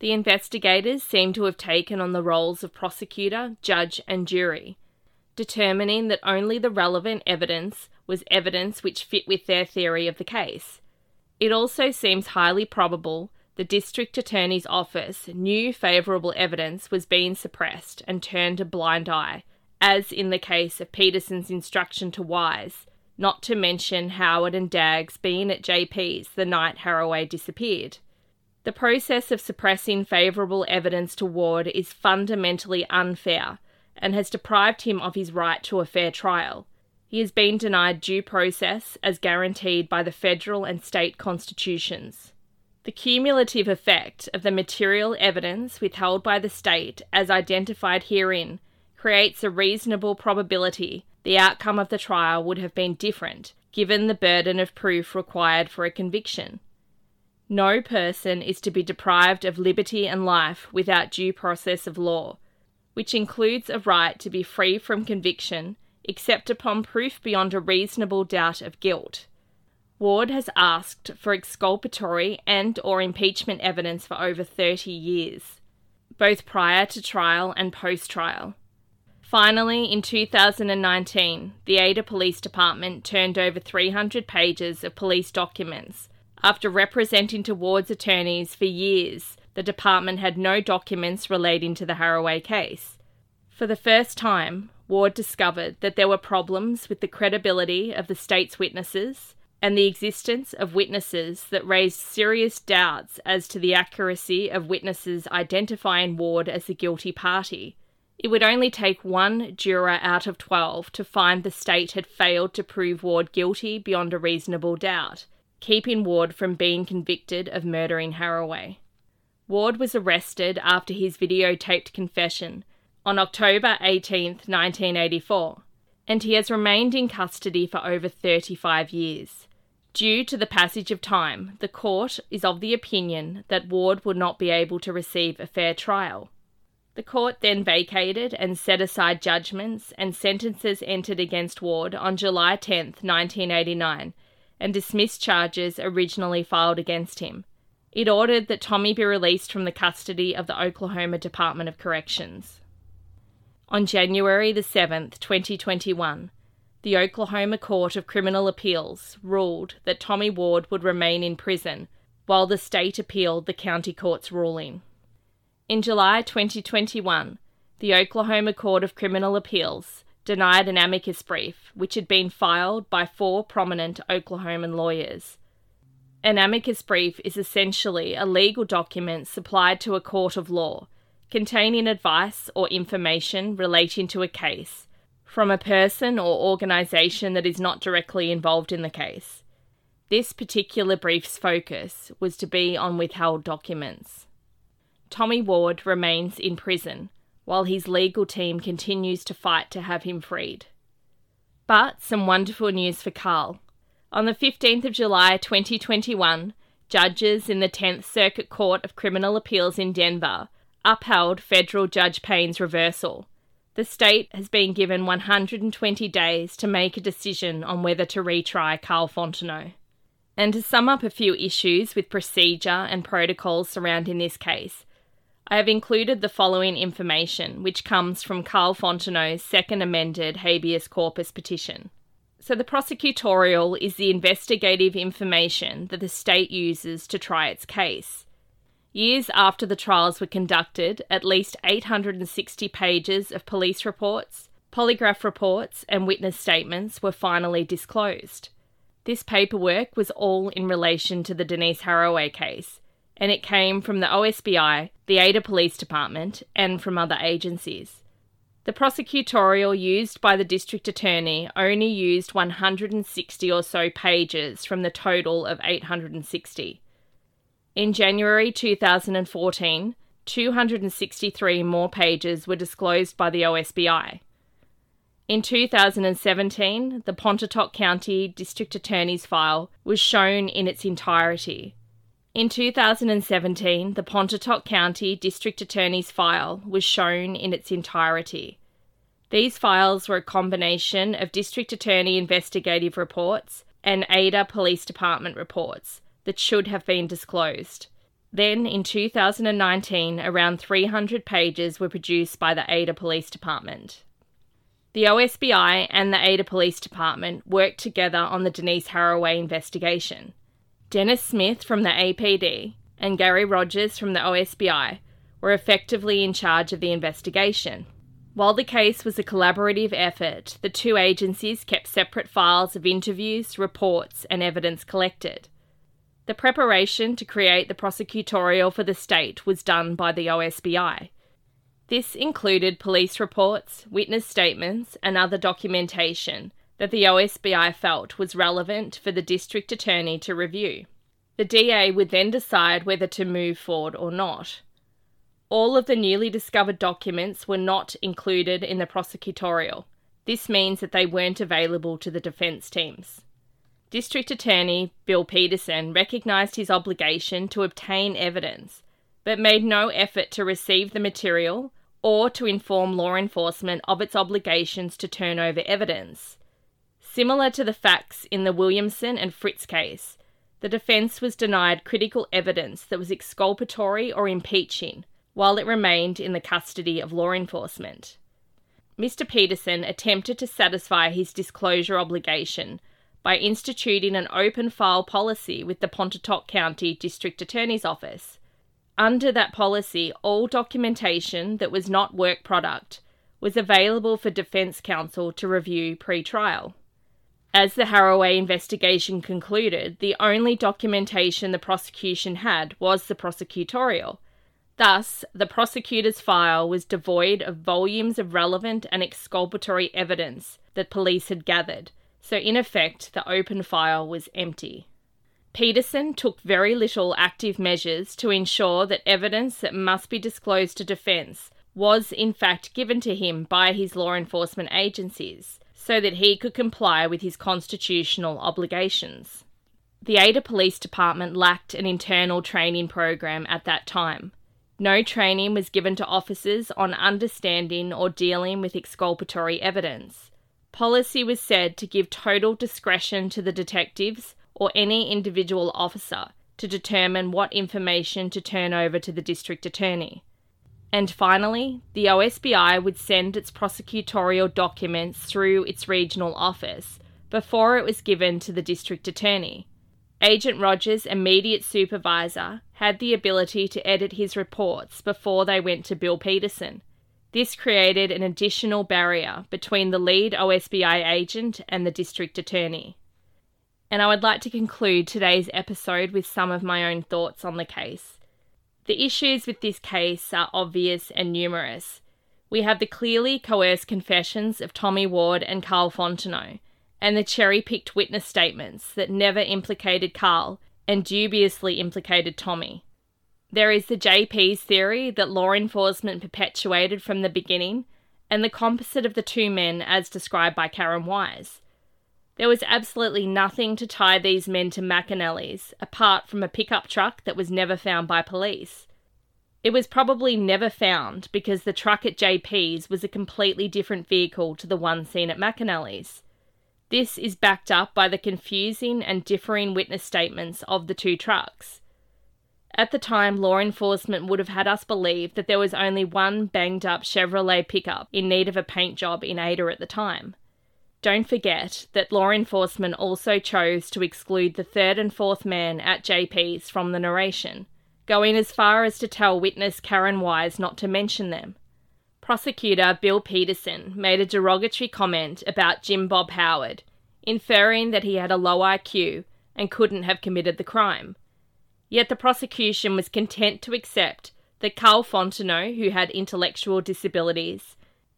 The investigators seem to have taken on the roles of prosecutor, judge, and jury, determining that only the relevant evidence was evidence which fit with their theory of the case. It also seems highly probable the district attorney's office knew favourable evidence was being suppressed and turned a blind eye as in the case of Peterson's instruction to Wise, not to mention Howard and Daggs being at JP's the night Haraway disappeared. The process of suppressing favourable evidence to Ward is fundamentally unfair and has deprived him of his right to a fair trial. He has been denied due process as guaranteed by the federal and state constitutions. The cumulative effect of the material evidence withheld by the state, as identified herein, creates a reasonable probability the outcome of the trial would have been different given the burden of proof required for a conviction. No person is to be deprived of liberty and life without due process of law, which includes a right to be free from conviction except upon proof beyond a reasonable doubt of guilt. Ward has asked for exculpatory and or impeachment evidence for over 30 years, both prior to trial and post-trial. Finally, in 2019, the Ada Police Department turned over 300 pages of police documents. After representing to Ward's attorneys for years, the department had no documents relating to the Haraway case. For the first time, Ward discovered that there were problems with the credibility of the state's witnesses and the existence of witnesses that raised serious doubts as to the accuracy of witnesses identifying Ward as the guilty party. It would only take one juror out of 12 to find the state had failed to prove Ward guilty beyond a reasonable doubt, keeping Ward from being convicted of murdering Haraway. Ward was arrested after his videotaped confession on October 18, 1984. and he has remained in custody for over 35 years. Due to the passage of time, the court is of the opinion that Ward would not be able to receive a fair trial. The court then vacated and set aside judgments and sentences entered against Ward on July 10, 1989, and dismissed charges originally filed against him. It ordered that Tommy be released from the custody of the Oklahoma Department of Corrections. On January the 7th, 2021, the Oklahoma Court of Criminal Appeals ruled that Tommy Ward would remain in prison while the state appealed the county court's ruling. In July 2021, the Oklahoma Court of Criminal Appeals denied an amicus brief which had been filed by four prominent Oklahoman lawyers. An amicus brief is essentially a legal document supplied to a court of law containing advice or information relating to a case from a person or organisation that is not directly involved in the case. This particular brief's focus was to be on withheld documents. Tommy Ward remains in prison while his legal team continues to fight to have him freed. But some wonderful news for Carl. On the 15th of July 2021, judges in the 10th Circuit Court of Criminal Appeals in Denver upheld federal Judge Payne's reversal the state has been given 120 days to make a decision on whether to retry Carl Fontenot. And to sum up a few issues with procedure and protocols surrounding this case, I have included the following information, which comes from Carl Fontenot's second amended habeas corpus petition. So, the prosecutorial is the investigative information that the state uses to try its case. Years after the trials were conducted, at least 860 pages of police reports, polygraph reports, and witness statements were finally disclosed. This paperwork was all in relation to the Denise Haraway case, and it came from the OSBI, the Ada Police Department, and from other agencies. The prosecutorial used by the district attorney only used 160 or so pages from the total of 860. In January 2014, 263 more pages were disclosed by the OSBI. In 2017, the Pontotoc County District Attorney's file was shown in its entirety. In 2017, the Pontotoc County District Attorney's file was shown in its entirety. These files were a combination of District Attorney investigative reports and Ada Police Department reports that should have been disclosed. Then, in 2019, around 300 pages were produced by the Ada Police Department. The OSBI and the Ada Police Department worked together on the Denise Haraway investigation. Dennis Smith from the APD and Gary Rogers from the OSBI were effectively in charge of the investigation. While the case was a collaborative effort, the two agencies kept separate files of interviews, reports, and evidence collected. The preparation to create the prosecutorial for the state was done by the OSBI. This included police reports, witness statements, and other documentation that the OSBI felt was relevant for the district attorney to review. The DA would then decide whether to move forward or not. All of the newly discovered documents were not included in the prosecutorial. This means that they weren't available to the defence teams. District Attorney Bill Peterson recognised his obligation to obtain evidence, but made no effort to receive the material or to inform law enforcement of its obligations to turn over evidence. Similar to the facts in the Williamson and Fritz case, the defence was denied critical evidence that was exculpatory or impeaching while it remained in the custody of law enforcement. Mr. Peterson attempted to satisfy his disclosure obligation by instituting an open file policy with the Pontotoc County District Attorney's Office. Under that policy, all documentation that was not work product was available for Defence Counsel to review pre trial. As the Haraway investigation concluded, the only documentation the prosecution had was the prosecutorial. Thus, the prosecutor's file was devoid of volumes of relevant and exculpatory evidence that police had gathered, so in effect, the open file was empty. Peterson took very little active measures to ensure that evidence that must be disclosed to defence was in fact given to him by his law enforcement agencies, so that he could comply with his constitutional obligations. The Ada Police Department lacked an internal training program at that time. No training was given to officers on understanding or dealing with exculpatory evidence. Policy was said to give total discretion to the detectives or any individual officer to determine what information to turn over to the district attorney. And finally, the OSBI would send its prosecutorial documents through its regional office before it was given to the district attorney. Agent Rogers' immediate supervisor had the ability to edit his reports before they went to Bill Peterson. This created an additional barrier between the lead OSBI agent and the district attorney and I would like to conclude today's episode with some of my own thoughts on the case. The issues with this case are obvious and numerous. We have the clearly coerced confessions of Tommy Ward and Carl Fontenot, and the cherry picked witness statements that never implicated Carl and dubiously implicated Tommy. There is the JP's theory that law enforcement perpetuated from the beginning, and the composite of the two men as described by Karen Wise. There was absolutely nothing to tie these men to McAnally's apart from a pickup truck that was never found by police. It was probably never found because the truck at JP's was a completely different vehicle to the one seen at McAnally's. This is backed up by the confusing and differing witness statements of the two trucks. At the time, law enforcement would have had us believe that there was only one banged up Chevrolet pickup in need of a paint job in Ada at the time. Don't forget that law enforcement also chose to exclude the third and fourth man at JP's from the narration, going as far as to tell witness Karen Wise not to mention them. Prosecutor Bill Peterson made a derogatory comment about Jim Bob Howard, inferring that he had a low IQ and couldn't have committed the crime. Yet the prosecution was content to accept that Carl Fontenot, who had intellectual disabilities,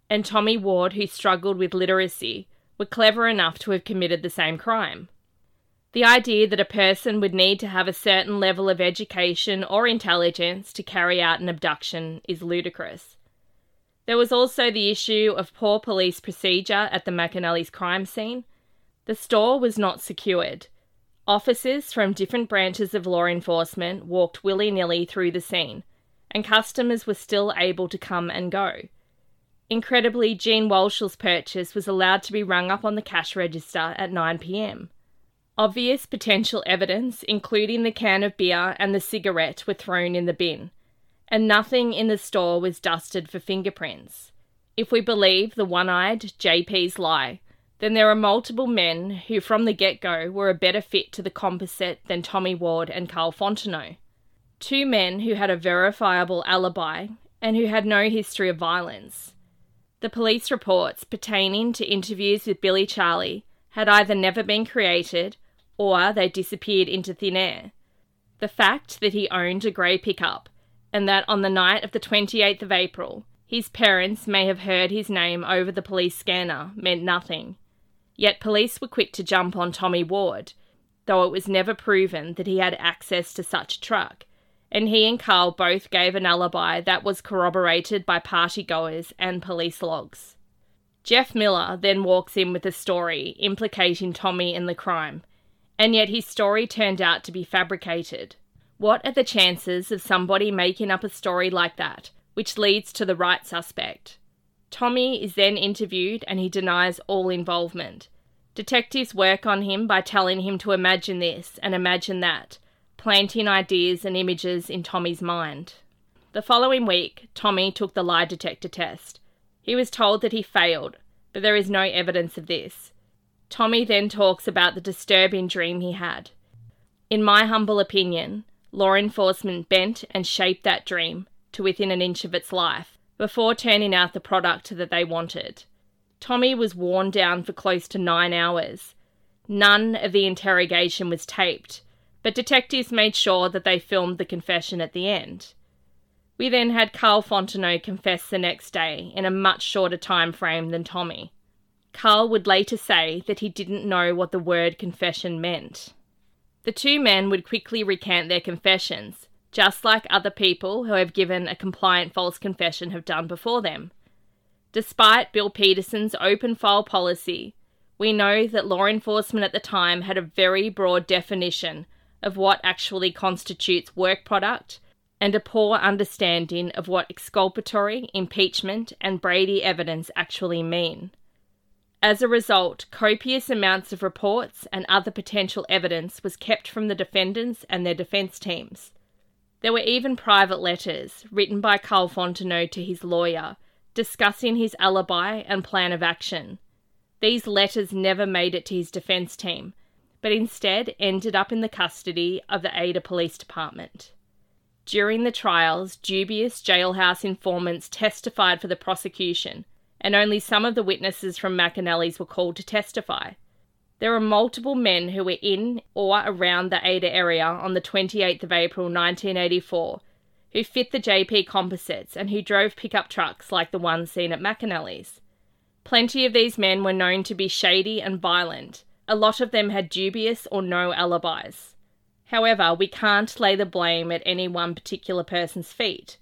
and Tommy Ward, who struggled with literacy, were clever enough to have committed the same crime. The idea that a person would need to have a certain level of education or intelligence to carry out an abduction is ludicrous. There was also the issue of poor police procedure at the McAnally's crime scene. The store was not secured. Officers from different branches of law enforcement walked willy nilly through the scene, and customers were still able to come and go. Incredibly, Gene Whelchel's purchase was allowed to be rung up on the cash register at 9pm. Obvious potential evidence, including the can of beer and the cigarette, were thrown in the bin, and nothing in the store was dusted for fingerprints. If we believe the one eyed JP's lie, then there are multiple men who from the get go were a better fit to the composite than Tommy Ward and Carl Fontenot. Two men who had a verifiable alibi and who had no history of violence. The police reports pertaining to interviews with Billy Charlie had either never been created or they disappeared into thin air. The fact that he owned a grey pickup and that on the night of the 28th of April his parents may have heard his name over the police scanner meant nothing. Yet police were quick to jump on Tommy Ward, though it was never proven that he had access to such a truck, and he and Carl both gave an alibi that was corroborated by partygoers and police logs. Jeff Miller then walks in with a story implicating Tommy in the crime, and yet his story turned out to be fabricated. What are the chances of somebody making up a story like that, which leads to the right suspect? Tommy is then interviewed and he denies all involvement. Detectives work on him by telling him to imagine this and imagine that, planting ideas and images in Tommy's mind. The following week, Tommy took the lie detector test. He was told that he failed, but there is no evidence of this. Tommy then talks about the disturbing dream he had. In my humble opinion, law enforcement bent and shaped that dream to within an inch of its life before turning out the product that they wanted. Tommy was worn down for close to nine hours. None of the interrogation was taped, but detectives made sure that they filmed the confession at the end. We then had Carl Fontenot confess the next day in a much shorter time frame than Tommy. Carl would later say that he didn't know what the word confession meant. The two men would quickly recant their confessions, just like other people who have given a compliant false confession have done before them. Despite Bill Peterson's open file policy, we know that law enforcement at the time had a very broad definition of what actually constitutes work product and a poor understanding of what exculpatory, impeachment, and Brady evidence actually mean. As a result, copious amounts of reports and other potential evidence was kept from the defendants and their defence teams. There were even private letters written by Carl Fontenot to his lawyer discussing his alibi and plan of action. These letters never made it to his defence team, but instead ended up in the custody of the Ada Police Department. During the trials, dubious jailhouse informants testified for the prosecution, and only some of the witnesses from McAnally's were called to testify. There are multiple men who were in or around the Ada area on the 28th of April 1984 who fit the JP composites and who drove pickup trucks like the one seen at McAnally's. Plenty of these men were known to be shady and violent. A lot of them had dubious or no alibis. However, we can't lay the blame at any one particular person's feet.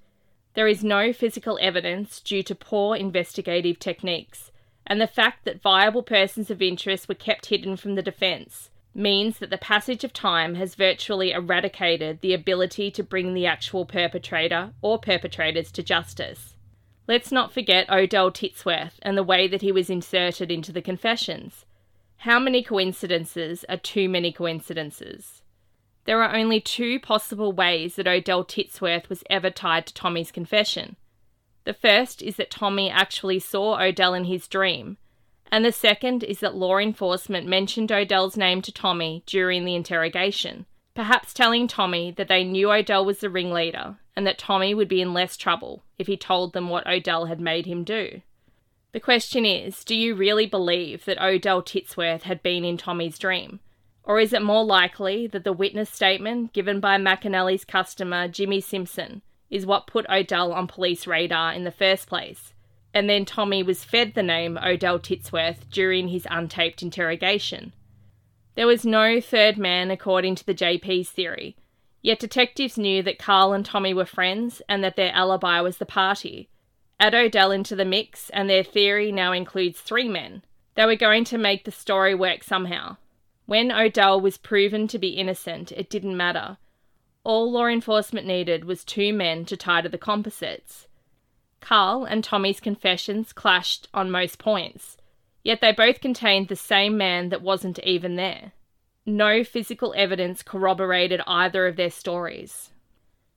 There is no physical evidence due to poor investigative techniques, and the fact that viable persons of interest were kept hidden from the defence means that the passage of time has virtually eradicated the ability to bring the actual perpetrator or perpetrators to justice. Let's not forget Odell Titsworth and the way that he was inserted into the confessions. How many coincidences are too many coincidences? There are only two possible ways that Odell Titsworth was ever tied to Tommy's confession. The first is that Tommy actually saw Odell in his dream, and the second is that law enforcement mentioned Odell's name to Tommy during the interrogation, perhaps telling Tommy that they knew Odell was the ringleader and that Tommy would be in less trouble if he told them what Odell had made him do. The question is do you really believe that Odell Titsworth had been in Tommy's dream? Or is it more likely that the witness statement given by McAnally's customer, Jimmy Simpson, is what put Odell on police radar in the first place? And then Tommy was fed the name Odell Titsworth during his untaped interrogation. There was no third man according to the JP's theory, yet detectives knew that Carl and Tommy were friends and that their alibi was the party. Add Odell into the mix, and their theory now includes three men. They were going to make the story work somehow. When Odell was proven to be innocent, it didn't matter. All law enforcement needed was two men to tie to the composites. Carl and Tommy's confessions clashed on most points, yet they both contained the same man that wasn't even there. No physical evidence corroborated either of their stories.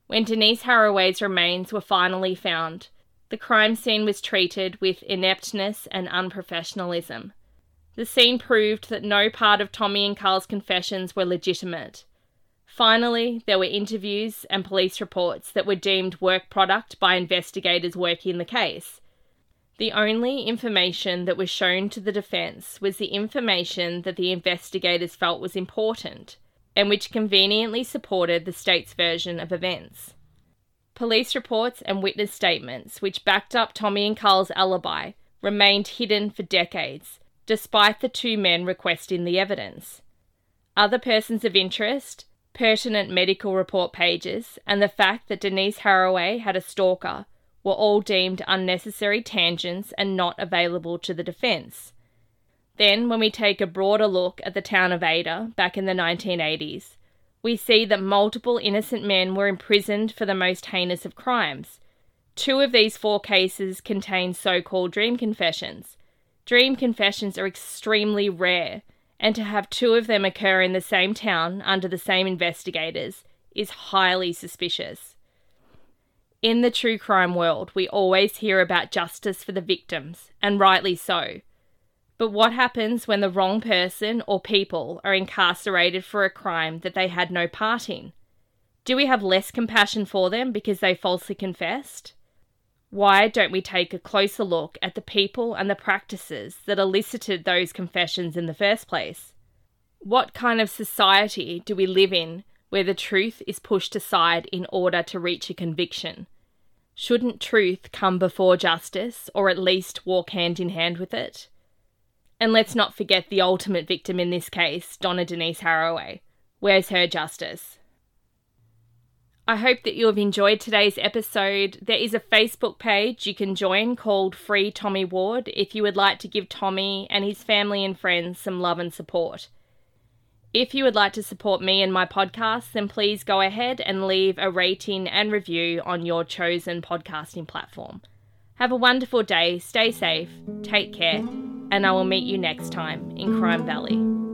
When Denise Haraway's remains were finally found, the crime scene was treated with ineptness and unprofessionalism. The scene proved that no part of Tommy and Carl's confessions were legitimate. Finally, there were interviews and police reports that were deemed work product by investigators working the case. The only information that was shown to the defence was the information that the investigators felt was important and which conveniently supported the state's version of events. Police reports and witness statements, which backed up Tommy and Carl's alibi, remained hidden for decades despite the two men requesting the evidence. Other persons of interest, pertinent medical report pages, and the fact that Denise Haraway had a stalker were all deemed unnecessary tangents and not available to the defence. Then, when we take a broader look at the town of Ada back in the 1980s, we see that multiple innocent men were imprisoned for the most heinous of crimes. Two of these four cases contain so called dream confessions, Dream confessions are extremely rare, and to have two of them occur in the same town under the same investigators is highly suspicious. In the true crime world, we always hear about justice for the victims, and rightly so. But what happens when the wrong person or people are incarcerated for a crime that they had no part in? Do we have less compassion for them because they falsely confessed? Why don't we take a closer look at the people and the practices that elicited those confessions in the first place? What kind of society do we live in where the truth is pushed aside in order to reach a conviction? Shouldn't truth come before justice, or at least walk hand in hand with it? And let's not forget the ultimate victim in this case, Donna Denise Haraway. Where's her justice? I hope that you have enjoyed today's episode. There is a Facebook page you can join called Free Tommy Ward if you would like to give Tommy and his family and friends some love and support. If you would like to support me and my podcast, then please go ahead and leave a rating and review on your chosen podcasting platform. Have a wonderful day, stay safe, take care, and I will meet you next time in Crime Valley.